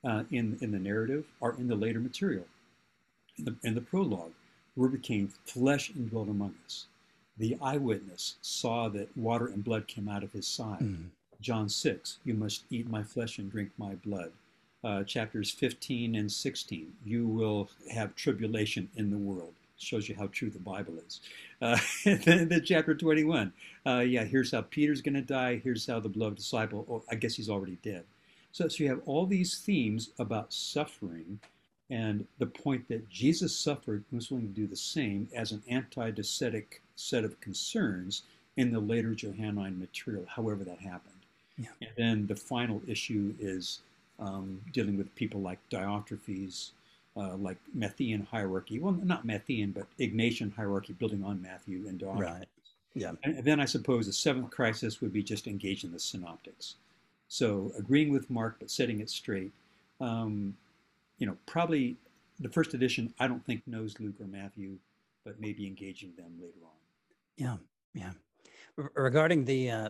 uh, in in the narrative, are in the later material. In the, in the prologue, Word became flesh and dwelt among us. The eyewitness saw that water and blood came out of his side. Mhm. John 6, you must eat my flesh and drink my blood. Uh, chapters 15 and 16, you will have tribulation in the world. Shows you how true the Bible is. Uh, <laughs> then, then chapter 21, uh, yeah, here's how Peter's going to die. Here's how the beloved disciple, oh, I guess he's already dead. So, so you have all these themes about suffering and the point that Jesus suffered and was willing to do the same as an anti-docetic set of concerns in the later Johannine material, however that happened. Yeah. And then the final issue is um, dealing with people like Diotrephes, uh, like Matthean hierarchy. Well, not Matthean, but Ignatian hierarchy, building on Matthew and Diotrephes. Right. Yeah. And then I suppose the seventh crisis would be just engaging the synoptics. So agreeing with Mark, but setting it straight. Um, you know, probably the first edition, I don't think knows Luke or Matthew, but maybe engaging them later on. Yeah, yeah. Re- Regarding the uh,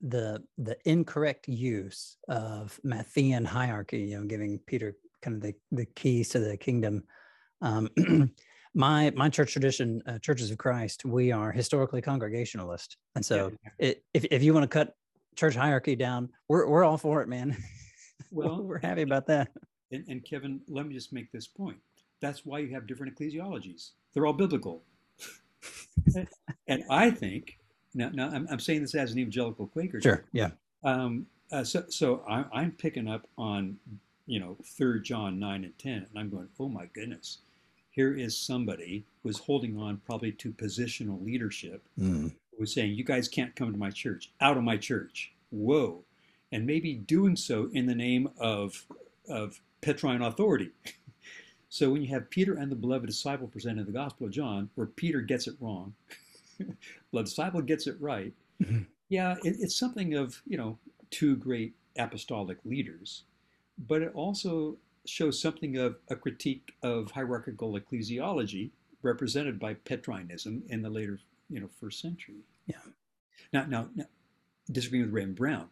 the the incorrect use of Matthean hierarchy, you know, giving Peter kind of the, the keys to the kingdom. Um, <clears throat> my my church tradition, uh, Churches of Christ, we are historically congregationalist, and so it, if if you want to cut church hierarchy down, we're we're all for it, man. <laughs> Well, we're happy about that. And, and Kevin, let me just make this point. That's why you have different ecclesiologies. They're all biblical. <laughs> and I think, now, now I'm, I'm saying this as an evangelical Quaker. Sure. Yeah. Um, uh, so so I, I'm picking up on, you know, 3 John 9 and 10, and I'm going, oh my goodness. Here is somebody who's holding on probably to positional leadership Mm. was saying, You guys can't come to my church, out of my church. Whoa. And maybe doing so in the name of, of Petrine authority. <laughs> so when you have Peter and the beloved disciple presenting the Gospel of John, where Peter gets it wrong, <laughs> the disciple gets it right, Mhm. yeah, it, it's something of, you know, two great apostolic leaders, but it also shows something of a critique of hierarchical ecclesiology represented by Petrinism in the later, you know, first century. Yeah. Now, now, now disagreeing with Raymond Brown.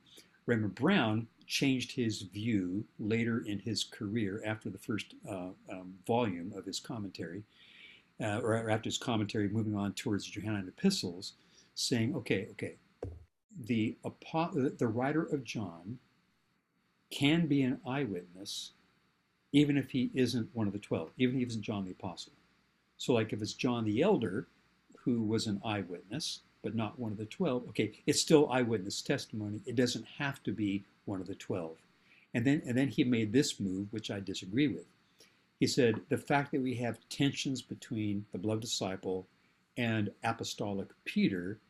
Raymond Brown changed his view later in his career after the first uh, um, volume of his commentary, uh, or after his commentary, moving on towards the Johannine epistles, saying, okay, okay, the, the writer of John can be an eyewitness even if he isn't one of the 12, even if he isn't John the Apostle. So, like if it's John the Elder, who was an eyewitness, but not one of the 12, okay, it's still eyewitness testimony. It doesn't have to be one of the 12. And then, and then he made this move, which I disagree with. He said the fact that we have tensions between the beloved disciple and apostolic Peter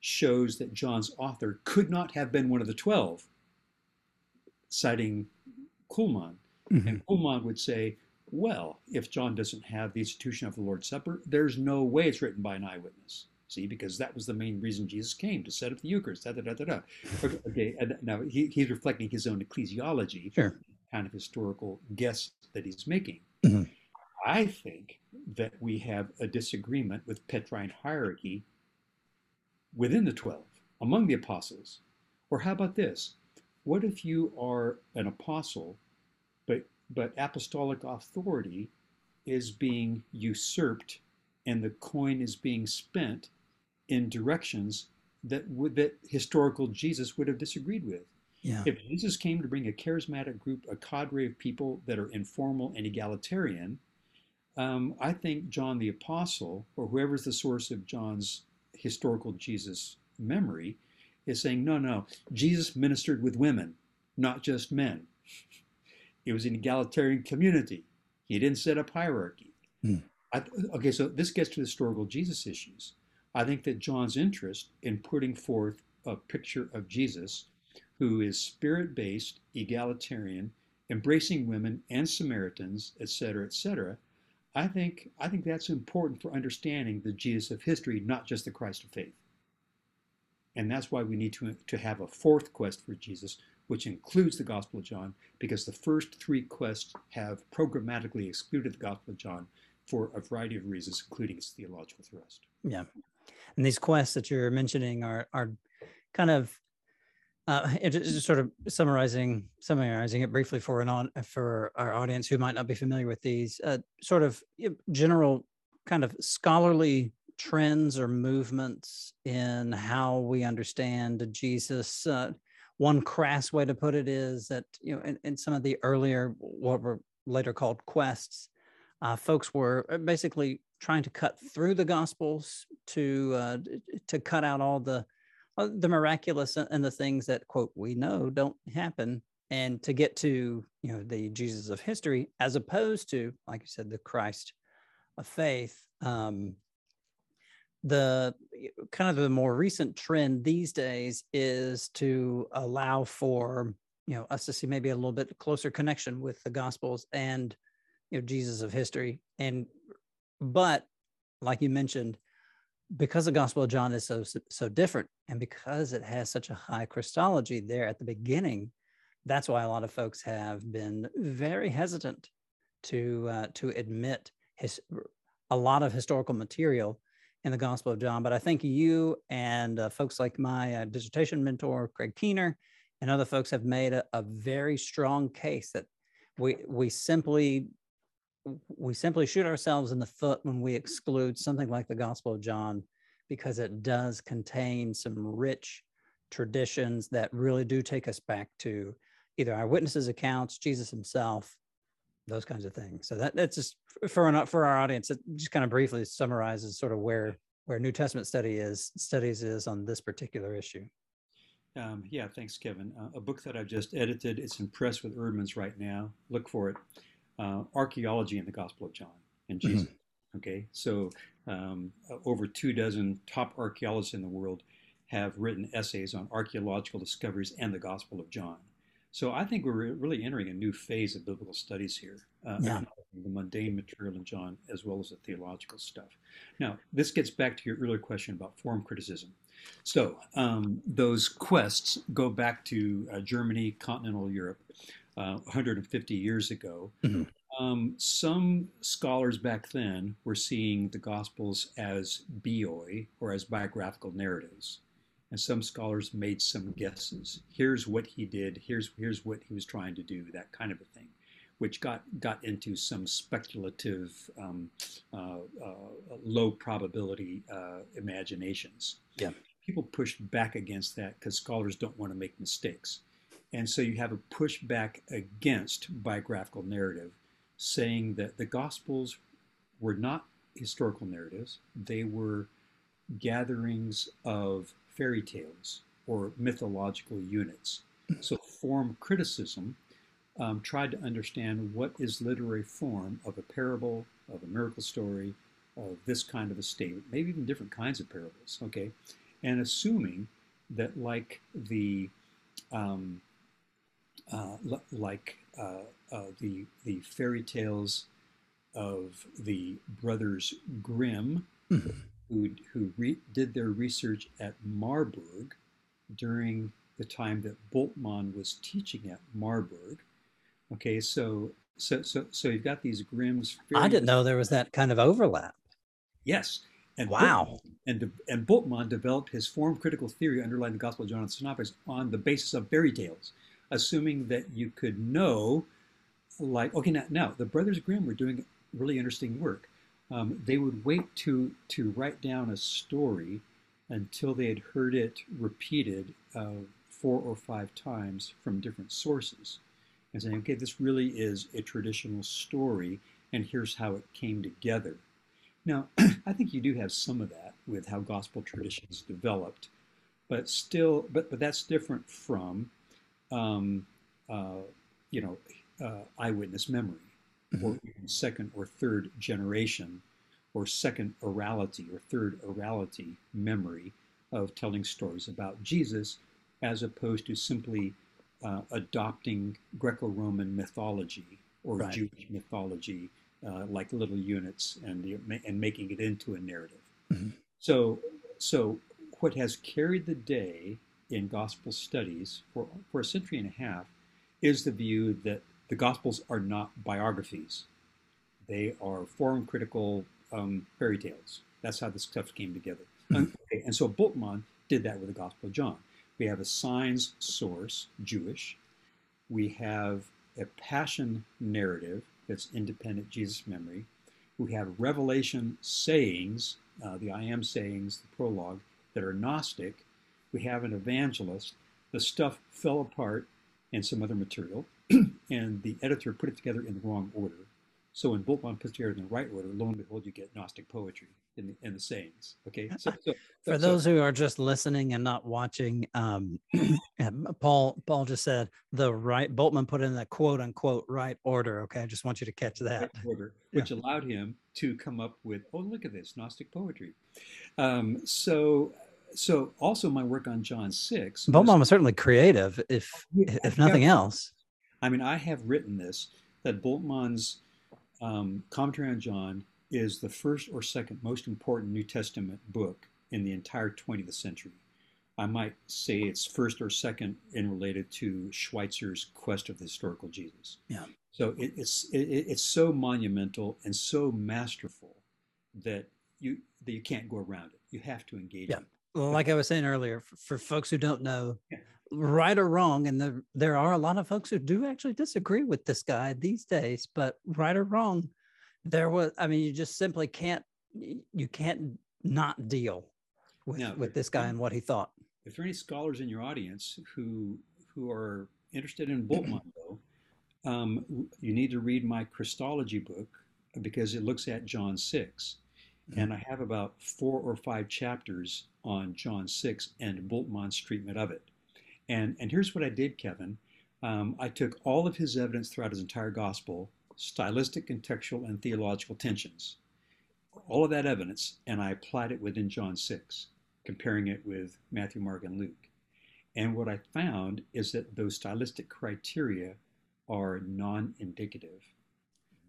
shows that John's author could not have been one of the 12, citing Cullmann. Mhm. And Cullmann would say, well, if John doesn't have the institution of the Lord's Supper, there's no way it's written by an eyewitness. See, because that was the main reason Jesus came to set up the Eucharist. Da, da, da, da, da. <laughs> Okay, now he, he's reflecting his own ecclesiology, Sure. Kind of historical guess that he's making. Mhm. I think that we have a disagreement with Petrine hierarchy within the 12, among the apostles. Or how about this? What if you are an apostle, but, but apostolic authority is being usurped and the coin is being spent in directions that would that historical Jesus would have disagreed with. Yeah. If Jesus came to bring a charismatic group, a cadre of people that are informal and egalitarian, um, I think John the Apostle, or whoever's the source of John's historical Jesus memory, is saying, no, no, Jesus ministered with women, not just men. It was an egalitarian community. He didn't set up hierarchy. Hmm. I, okay, so this gets to the historical Jesus issues. I think that John's interest in putting forth a picture of Jesus who is spirit based, egalitarian, embracing women and Samaritans, etc., etc., I think, I think that's important for understanding the Jesus of history, not just the Christ of faith. And that's why we need to, to have a fourth quest for Jesus, which includes the Gospel of John, because the first three quests have programmatically excluded the Gospel of John for a variety of reasons, including its theological thrust. Yeah. And these quests that you're mentioning are are kind of uh, just sort of summarizing summarizing it briefly for an on for our audience who might not be familiar with these uh, sort of general kind of scholarly trends or movements in how we understand Jesus. Uh, one crass way to put it is that you know in, in some of the earlier what were later called quests, uh, folks were uh, basically trying to cut through the Gospels to uh, to cut out all the the miraculous and the things that quote we know don't happen and to get to you know the jesus of history as opposed to like you said the christ of faith um, the kind of the more recent trend these days is to allow for you know us to see maybe a little bit closer connection with the gospels and you know jesus of history. And but like you mentioned because the gospel of john is so so different and because it has such a high christology there at the beginning that's why a lot of folks have been very hesitant to uh, to admit his a lot of historical material in the Gospel of John. But I think you and uh, folks like my uh, dissertation mentor, Craig Keener, and other folks have made a, a, very strong case that we we simply we simply shoot ourselves in the foot when we exclude something like the Gospel of John because it does contain some rich traditions that really do take us back to either eyewitnesses accounts, Jesus himself, those kinds of things. So that that's just for an, for our audience. It just kind of briefly summarizes sort of where where New Testament study is studies is on this particular issue. Um, yeah, thanks, Kevin. Uh, a book that I've just edited. It's in press with Eerdmans right now. Look for it. Uh, Archaeology in the Gospel of John and Jesus. Mm-hmm. Okay, so um, over two dozen top archaeologists in the world have written essays on archaeological discoveries and the Gospel of John. So I think we're really entering a new phase of biblical studies here. Uh, yeah. The mundane material in John, as well as the theological stuff. Now, this gets back to your earlier question about form criticism. So, um, those quests go back to uh, Germany, continental Europe, uh, 150 years ago. Mm-hmm. Um, some scholars back then were seeing the Gospels as bioi, or as biographical narratives and some scholars made some guesses. Here's what he did. Here's here's what he was trying to do. That kind of a thing, which got got into some speculative, um, uh, uh, low probability uh, imaginations. Yeah, people pushed back against that because scholars don't want to make mistakes, and so you have a pushback against biographical narrative, saying that the Gospels were not historical narratives; they were gatherings of fairy tales or mythological units. So, form criticism um, tried to understand what is literary form of a parable, of a miracle story, of this kind of a statement, maybe even different kinds of parables, okay? And assuming that, like the um, like uh, uh, the the fairy tales of the brothers Grimm, mm-hmm who, who re, did their research at Marburg during the time that Bultmann was teaching at Marburg. Okay, so so so so you've got these Grimm's. I didn't know there was that kind of overlap. Yes, and wow. Bultmann, and and Bultmann developed his form critical theory underlying the Gospel of John and Synoptics on the basis of fairy tales, assuming that you could know, like okay now now the brothers Grimm were doing really interesting work um, they would wait to to write down a story until they had heard it repeated uh, four or five times from different sources and saying, okay, this really is a traditional story, and here's how it came together. Now, <clears throat> I think you do have some of that with how gospel traditions developed, but still, but but that's different from, um, uh, you know, uh, eyewitness memory, mm-hmm. or second or third generation, or second orality or third orality memory of telling stories about Jesus, as opposed to simply uh, adopting Greco-Roman mythology or right. Jewish mythology, uh, like little units, and and making it into a narrative. Mm-hmm. So, so what has carried the day in gospel studies for for a century and a half is the view that the gospels are not biographies; they are form critical um, fairy tales. That's how this stuff came together. Mm-hmm. Okay, and so Bultmann did that with the Gospel of John. We have a signs source, Jewish. We have a passion narrative that's independent Jesus memory. We have revelation sayings, uh, the I am sayings, the prologue, that are Gnostic. We have an evangelist. The stuff fell apart and some other material, <clears throat> and the editor put it together in the wrong order. So when Bultmann puts it together in the right order, lo and behold, you get Gnostic poetry in the, in the sayings. Okay. <laughs> So, so for so, those who are just listening and not watching, um, <clears throat> Paul Paul just said the right Bultmann put in the quote unquote right order. Okay, I just want you to catch that order, <laughs> which yeah. allowed him to come up with oh look at this Gnostic poetry. Um, so so also my work on John six. Bultmann was, certainly creative, if if nothing yeah. else. I mean, I have written this that Bultmann's um, commentary on John is the first or second most important New Testament book in the entire 20th century. I might say it's first or second in related to Schweitzer's Quest of the Historical Jesus. Yeah. So it, it's it, it's so monumental and so masterful that you that you can't go around it. You have to engage. Yeah. Well, like I was saying earlier, for, for folks who don't know, yeah. right or wrong, and the, there are a lot of folks who do actually disagree with this guy these days. But right or wrong, there was i mean you just simply can't you can't not deal with, now, with this guy and what he thought if there are any scholars in your audience who who are interested in Bultmann though <clears throat> um, you need to read my christology book because it looks at john 6 mm-hmm. and i have about four or five chapters on john 6 and Bultmann's treatment of it and and here's what i did kevin um, i took all of his evidence throughout his entire gospel stylistic, contextual, and theological tensions. All of that evidence, and I applied it within John 6, comparing it with Matthew, Mark, and Luke. And what I found is that those stylistic criteria are non indicative.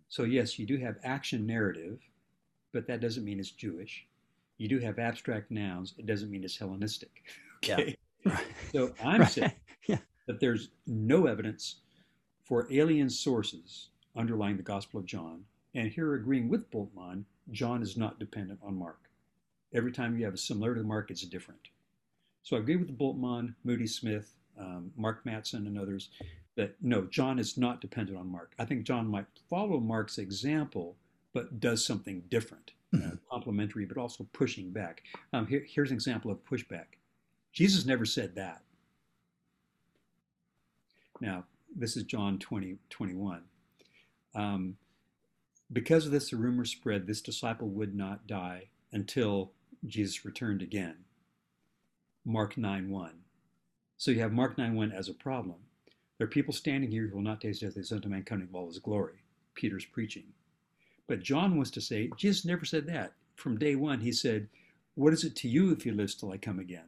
So, yes, you do have action narrative, but that doesn't mean it's Jewish. You do have abstract nouns, it doesn't mean it's Hellenistic. <laughs> Okay. Yeah. So, <laughs> I'm right. saying yeah. that there's no evidence for alien sources underlying the Gospel of John. And here, agreeing with Bultmann, John is not dependent on Mark. Every time you have a similarity to Mark, it's different. So I agree with Bultmann, Moody Smith, um, Mark Matson, and others that no, John is not dependent on Mark. I think John might follow Mark's example, but does something different, mm-hmm. uh, complementary, but also pushing back. Um, here, here's an example of pushback. Jesus never said that. Now, this is John 20, 21. Um, because of this, the rumor spread this disciple would not die until Jesus returned again. Mark 9 1. So you have Mark 9 1 as a problem. There are people standing here who will not taste death, they sent a Man coming in all his glory. Peter's preaching. But John wants to say, Jesus never said that. From day one, he said, What is it to you if he lives till I come again?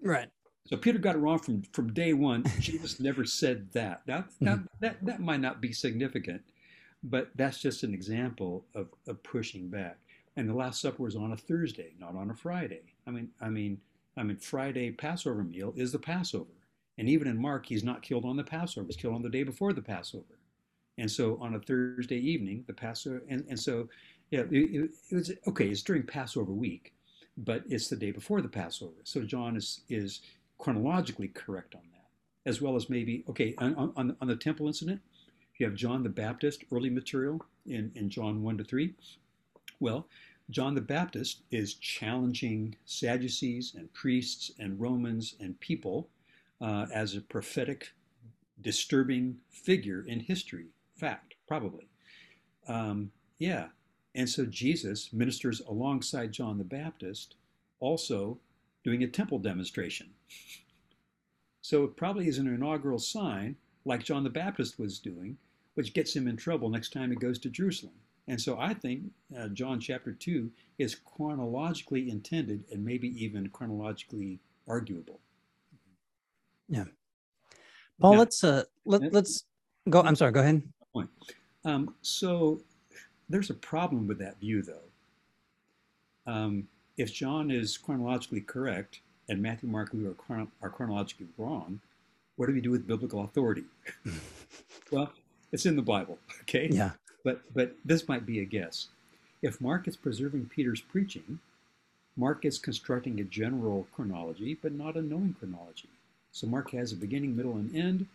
Right. So Peter got it wrong from, from day one. Jesus <laughs> never said that. Now, now mm-hmm. that, that might not be significant, but that's just an example of, of pushing back. And the Last Supper was on a Thursday, not on a Friday. I mean, I mean, I mean, Friday Passover meal is the Passover. And even in Mark, he's not killed on the Passover. He's killed on the day before the Passover. And so on a Thursday evening, the Passover, and, and so yeah, it, it was okay. It's during Passover week, but it's the day before the Passover. So John is is chronologically correct on that, as well as maybe, okay, on, on, on the temple incident, you have John the Baptist, early material in, in John 1 to 3. Well, John the Baptist is challenging Sadducees and priests and Romans and people uh, as a prophetic, disturbing figure in history. Fact, probably. Um, yeah. And so Jesus ministers alongside John the Baptist, also doing a temple demonstration. So it probably is an inaugural sign, like John the Baptist was doing, which gets him in trouble next time he goes to Jerusalem. And so I think uh, John chapter 2 is chronologically intended and maybe even chronologically arguable. Yeah. Paul, now, let's uh let, let's go I'm sorry, go ahead. Point. Um, so there's a problem with that view though. Um, if John is chronologically correct and Matthew, Mark, Luke are, chron- are chronologically wrong, what do we do with biblical authority? <laughs> well, it's in the Bible, okay? Yeah. But but this might be a guess. If Mark is preserving Peter's preaching, Mark is constructing a general chronology, but not a known chronology. So Mark has a beginning, middle, and end.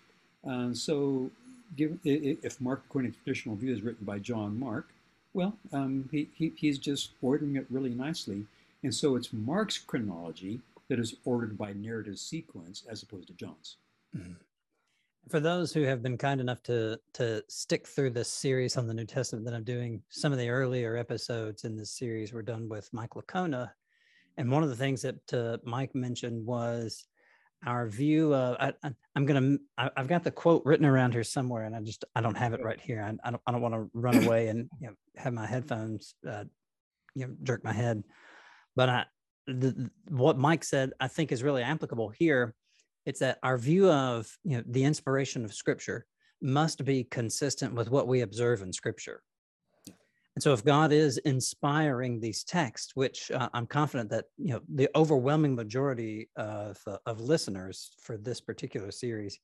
Uh, so if Mark, according to traditional view, is written by John Mark, well, um, he, he, he's just ordering it really nicely. And so it's Mark's chronology that is ordered by narrative sequence as opposed to John's. Mm-hmm. For those who have been kind enough to to stick through this series on the New Testament that I'm doing, some of the earlier episodes in this series were done with Mike Licona, and one of the things that uh, Mike mentioned was our view of I, am gonna I, have got the quote written around here somewhere and i just i don't have it right here. I, I don't, I don't want to run <coughs> away and you know, have my headphones uh, you know jerk my head. But i the, what mike said i think is really applicable here. It's that our view of you know the inspiration of scripture must be consistent with what we observe in scripture and so if god is inspiring these texts which uh, i'm confident that you know the overwhelming majority of, uh, of listeners for this particular series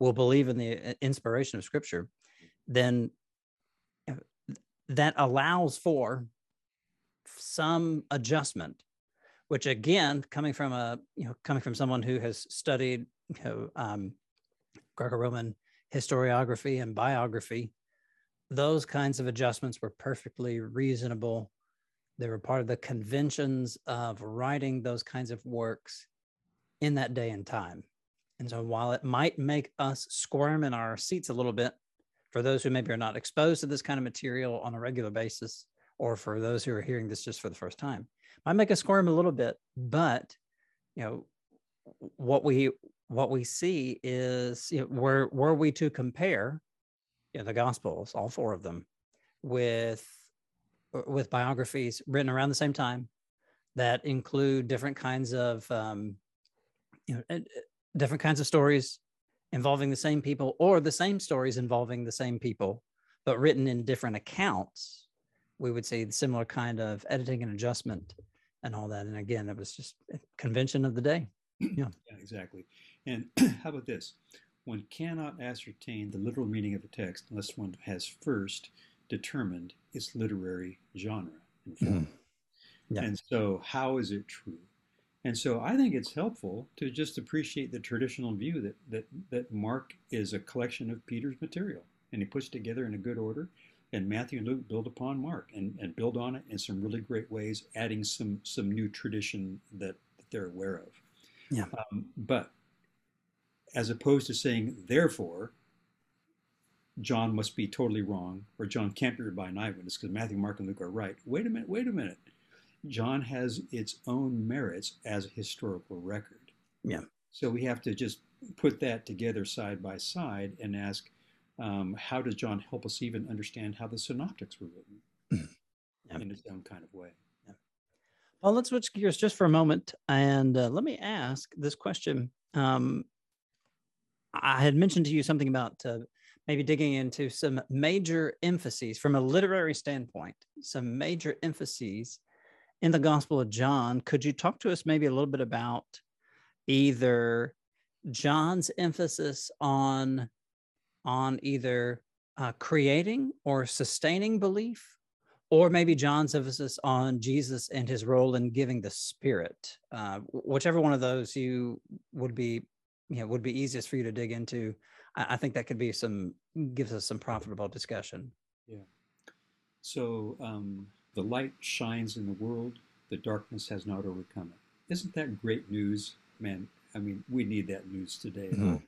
will believe in the uh, inspiration of scripture then that allows for some adjustment which again, coming from a you know coming from someone who has studied you know um, Greco-Roman historiography and biography, those kinds of adjustments were perfectly reasonable. They were part of the conventions of writing those kinds of works in that day and time. And so, while it might make us squirm in our seats a little bit, for those who maybe are not exposed to this kind of material on a regular basis, or for those who are hearing this just for the first time, might make us squirm a little bit, but you know what we what we see is you know, were were we to compare you know, the Gospels, all four of them, with with biographies written around the same time that include different kinds of um, you know different kinds of stories involving the same people or the same stories involving the same people but written in different accounts we would see the similar kind of editing and adjustment and all that. And again, it was just convention of the day. <clears throat> Yeah. yeah, exactly. And <clears throat> how about this? One cannot ascertain the literal meaning of a text unless one has first determined its literary genre and form. Mm. Yeah. And so, how is it true? And so, I think it's helpful to just appreciate the traditional view that that that Mark is a collection of Peter's material, and he puts together in a good order and Matthew and Luke build upon Mark and, and build on it in some really great ways, adding some some new tradition that, that they're aware of. Yeah. Um, but as opposed to saying, therefore, John must be totally wrong, or John can't be read by an eyewitness because Matthew, Mark, and Luke are right. Wait a minute, wait a minute. John has its own merits as a historical record. Yeah. So we have to just put that together side by side and ask, um, how does John help us even understand how the synoptics were written <clears throat> yeah. in its own kind of way? Yeah. Well, let's switch gears just for a moment and uh, let me ask this question. Um, I had mentioned to you something about uh, maybe digging into some major emphases from a literary standpoint, some major emphases in the Gospel of John. Could you talk to us maybe a little bit about either John's emphasis on on either uh, creating or sustaining belief, or maybe John's emphasis on Jesus and his role in giving the Spirit. Uh, whichever one of those you would be, you know, would be easiest for you to dig into. I, I think that could be some gives us some profitable discussion. Yeah. So um, The light shines in the world, the darkness has not overcome it. Isn't that great news? Man, I mean, we need that news today. Mhm.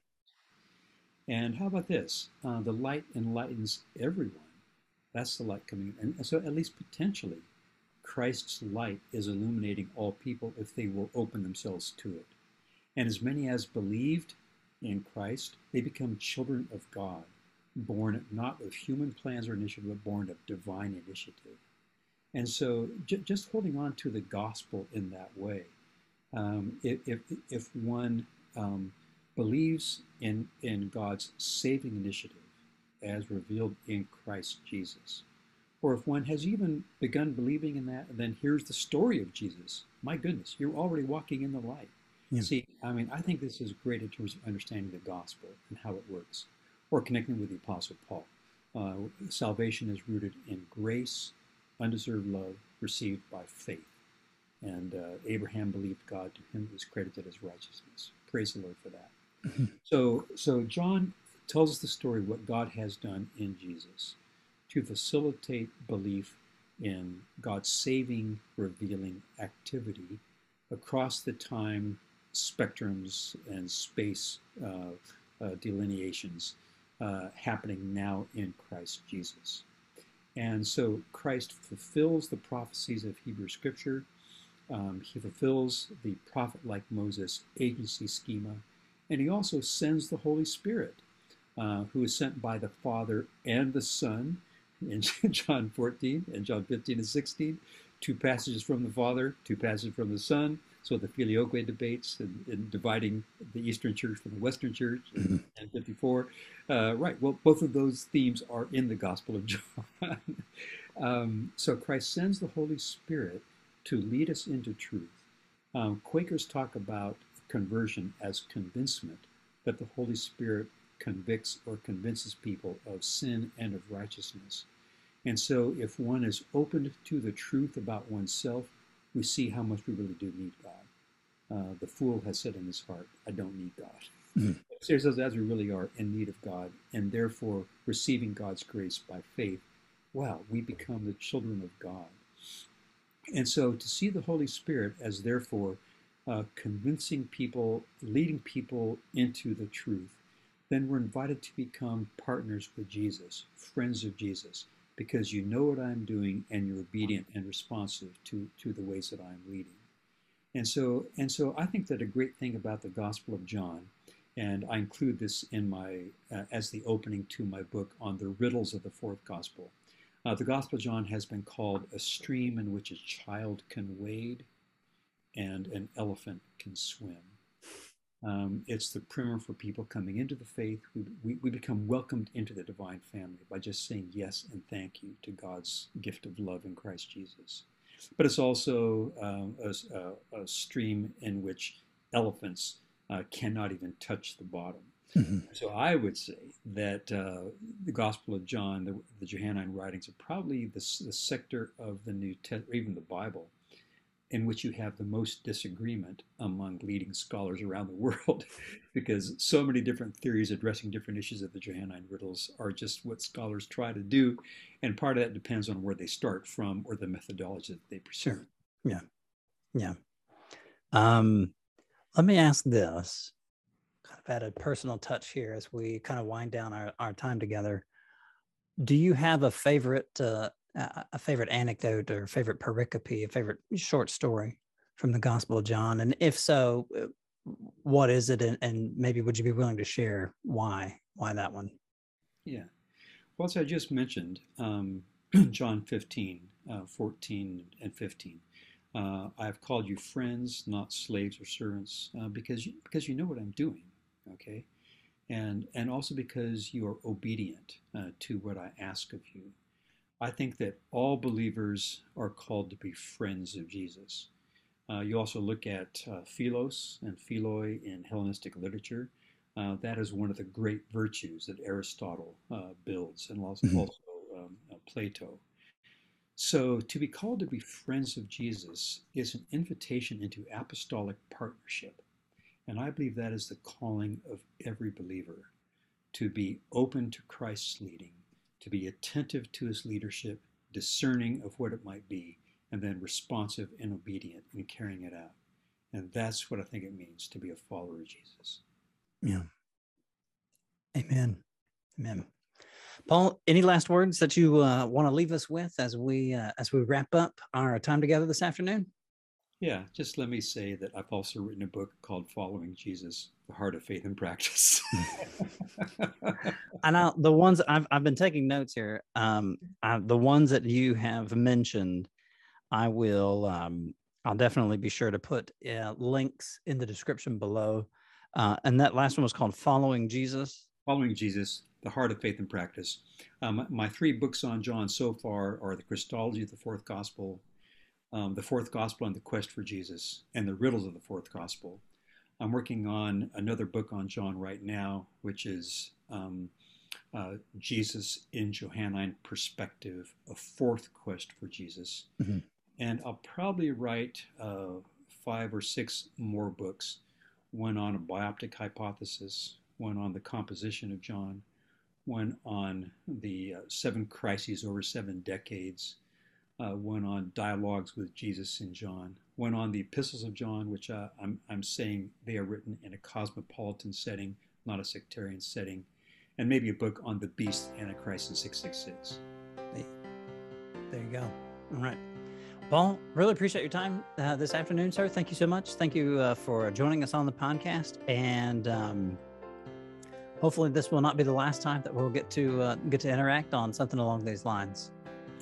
And how about this? Uh, the light enlightens everyone. That's the light coming in. And so, at least potentially, Christ's light is illuminating all people if they will open themselves to it. And as many as believed in Christ, they become children of God, born not of human plans or initiative, but born of divine initiative. And so, j- just holding on to the gospel in that way, um, if, if, if one um, believes in, in God's saving initiative as revealed in Christ Jesus, or if one has even begun believing in that then hears the story of Jesus, my goodness, you're already walking in the light. Yeah. See, I mean, I think this is great in terms of understanding the gospel and how it works, or connecting with the Apostle Paul. Uh, salvation is rooted in grace, undeserved love received by faith. And uh, Abraham believed God, to him was credited as righteousness. Praise the Lord for that. <laughs> So, so John tells us the story of what God has done in Jesus to facilitate belief in God's saving, revealing activity across the time spectrums and space uh, uh, delineations uh, happening now in Christ Jesus. And so Christ fulfills the prophecies of Hebrew Scripture. Um, he fulfills the prophet like Moses agency schema. And he also sends the Holy Spirit, uh, who is sent by the Father and the Son in <laughs> John 14 and John 15 and 16. Two passages from the Father, two passages from the Son. So the filioque debates and, and dividing the Eastern Church from the Western Church in 54. Uh, right. Well, both of those themes are in the Gospel of <laughs> John. um, so Christ sends the Holy Spirit to lead us into truth. Um, Quakers talk about conversion as convincement, that the Holy Spirit convicts or convinces people of sin and of righteousness. And so, if one is opened to the truth about oneself, we see how much we really do need God. Uh, the fool has said in his heart, I don't need God. Mhm. Seriously, as we really are in need of God, and therefore receiving God's grace by faith, wow, we become the children of God. And so to see the Holy Spirit as therefore uh, convincing people, leading people into the truth, then we're invited to become partners with Jesus, friends of Jesus, because you know what I'm doing and you're obedient and responsive to, to the ways that I'm leading. And so, and so I think that a great thing about the Gospel of John, and I include this in my uh, as the opening to my book on the riddles of the fourth Gospel. Uh, the Gospel of John has been called a stream in which a child can wade and an elephant can swim. Um, it's the primer for people coming into the faith. We, we, we become welcomed into the divine family by just saying yes and thank you to God's gift of love in Christ Jesus. But it's also um, a, a, a stream in which elephants uh, cannot even touch the bottom. Mhm. So I would say that uh, the Gospel of John, the, the Johannine writings, are probably the, the sector of the New Testament, or even the Bible, in which you have the most disagreement among leading scholars around the <laughs> world, because so many different theories addressing different issues of the Johannine riddles are just what scholars try to do, and part of that depends on where they start from or the methodology that they pursue. Sure. Yeah. Um, let me ask this, kind of add a personal touch here as we kind of wind down our, our time together. Do you have a favorite uh, a favorite anecdote or favorite pericope, a favorite short story from the Gospel of John? And if so, uh, what is it? And, and maybe would you be willing to share why why that one? Yeah. Well, as I just mentioned, um, <clears throat> John 15, uh, 14, and 15. Uh, I have called you friends, not slaves or servants, uh, because you, because you know what I'm doing, okay, and and also because you are obedient uh, to what I ask of you. I think that all believers are called to be friends of Jesus. Uh, you also look at uh, philos and philoi in Hellenistic literature. Uh, that is one of the great virtues that Aristotle uh, builds, and also, Mhm. also um, uh, Plato. So, to be called to be friends of Jesus is an invitation into apostolic partnership. And I believe that is the calling of every believer to be open to Christ's leading, to be attentive to his leadership, discerning of what it might be, and then responsive and obedient in carrying it out. And that's what I think it means to be a follower of Jesus. Yeah. Amen. Amen. Paul, any last words that you uh, want to leave us with as we uh, as we wrap up our time together this afternoon? Yeah, just let me say that I've also written a book called Following Jesus: The Heart of Faith and Practice. and I, the ones I've I've been taking notes here. Um, I, the ones that you have mentioned, I will. Um, I'll definitely be sure to put uh, links in the description below. Uh, and that last one was called Following Jesus. Following Jesus: The Heart of Faith and Practice. Um, my three books on John so far are the Christology of the Fourth Gospel, um, the Fourth Gospel and the Quest for Jesus, and the Riddles of the Fourth Gospel. I'm working on another book on John right now, which is um, uh, Jesus in Johannine Perspective, a fourth quest for Jesus. Mm-hmm. And I'll probably write uh, five or six more books one on a bioptic hypothesis, one on the composition of John, one on the uh, seven crises over seven decades, uh, one on dialogues with Jesus in John, one on the epistles of John, which uh, I'm, I'm saying they are written in a cosmopolitan setting, not a sectarian setting, and maybe a book on the beast Antichrist in 666. There you go. All right. Paul, really appreciate your time uh, this afternoon, sir. Thank you so much. Thank you uh, for joining us on the podcast, and um, hopefully, this will not be the last time that we'll get to uh, get to interact on something along these lines.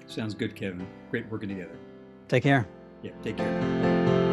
Sounds good, Kevin. Great working together. Take care. Yeah, take care.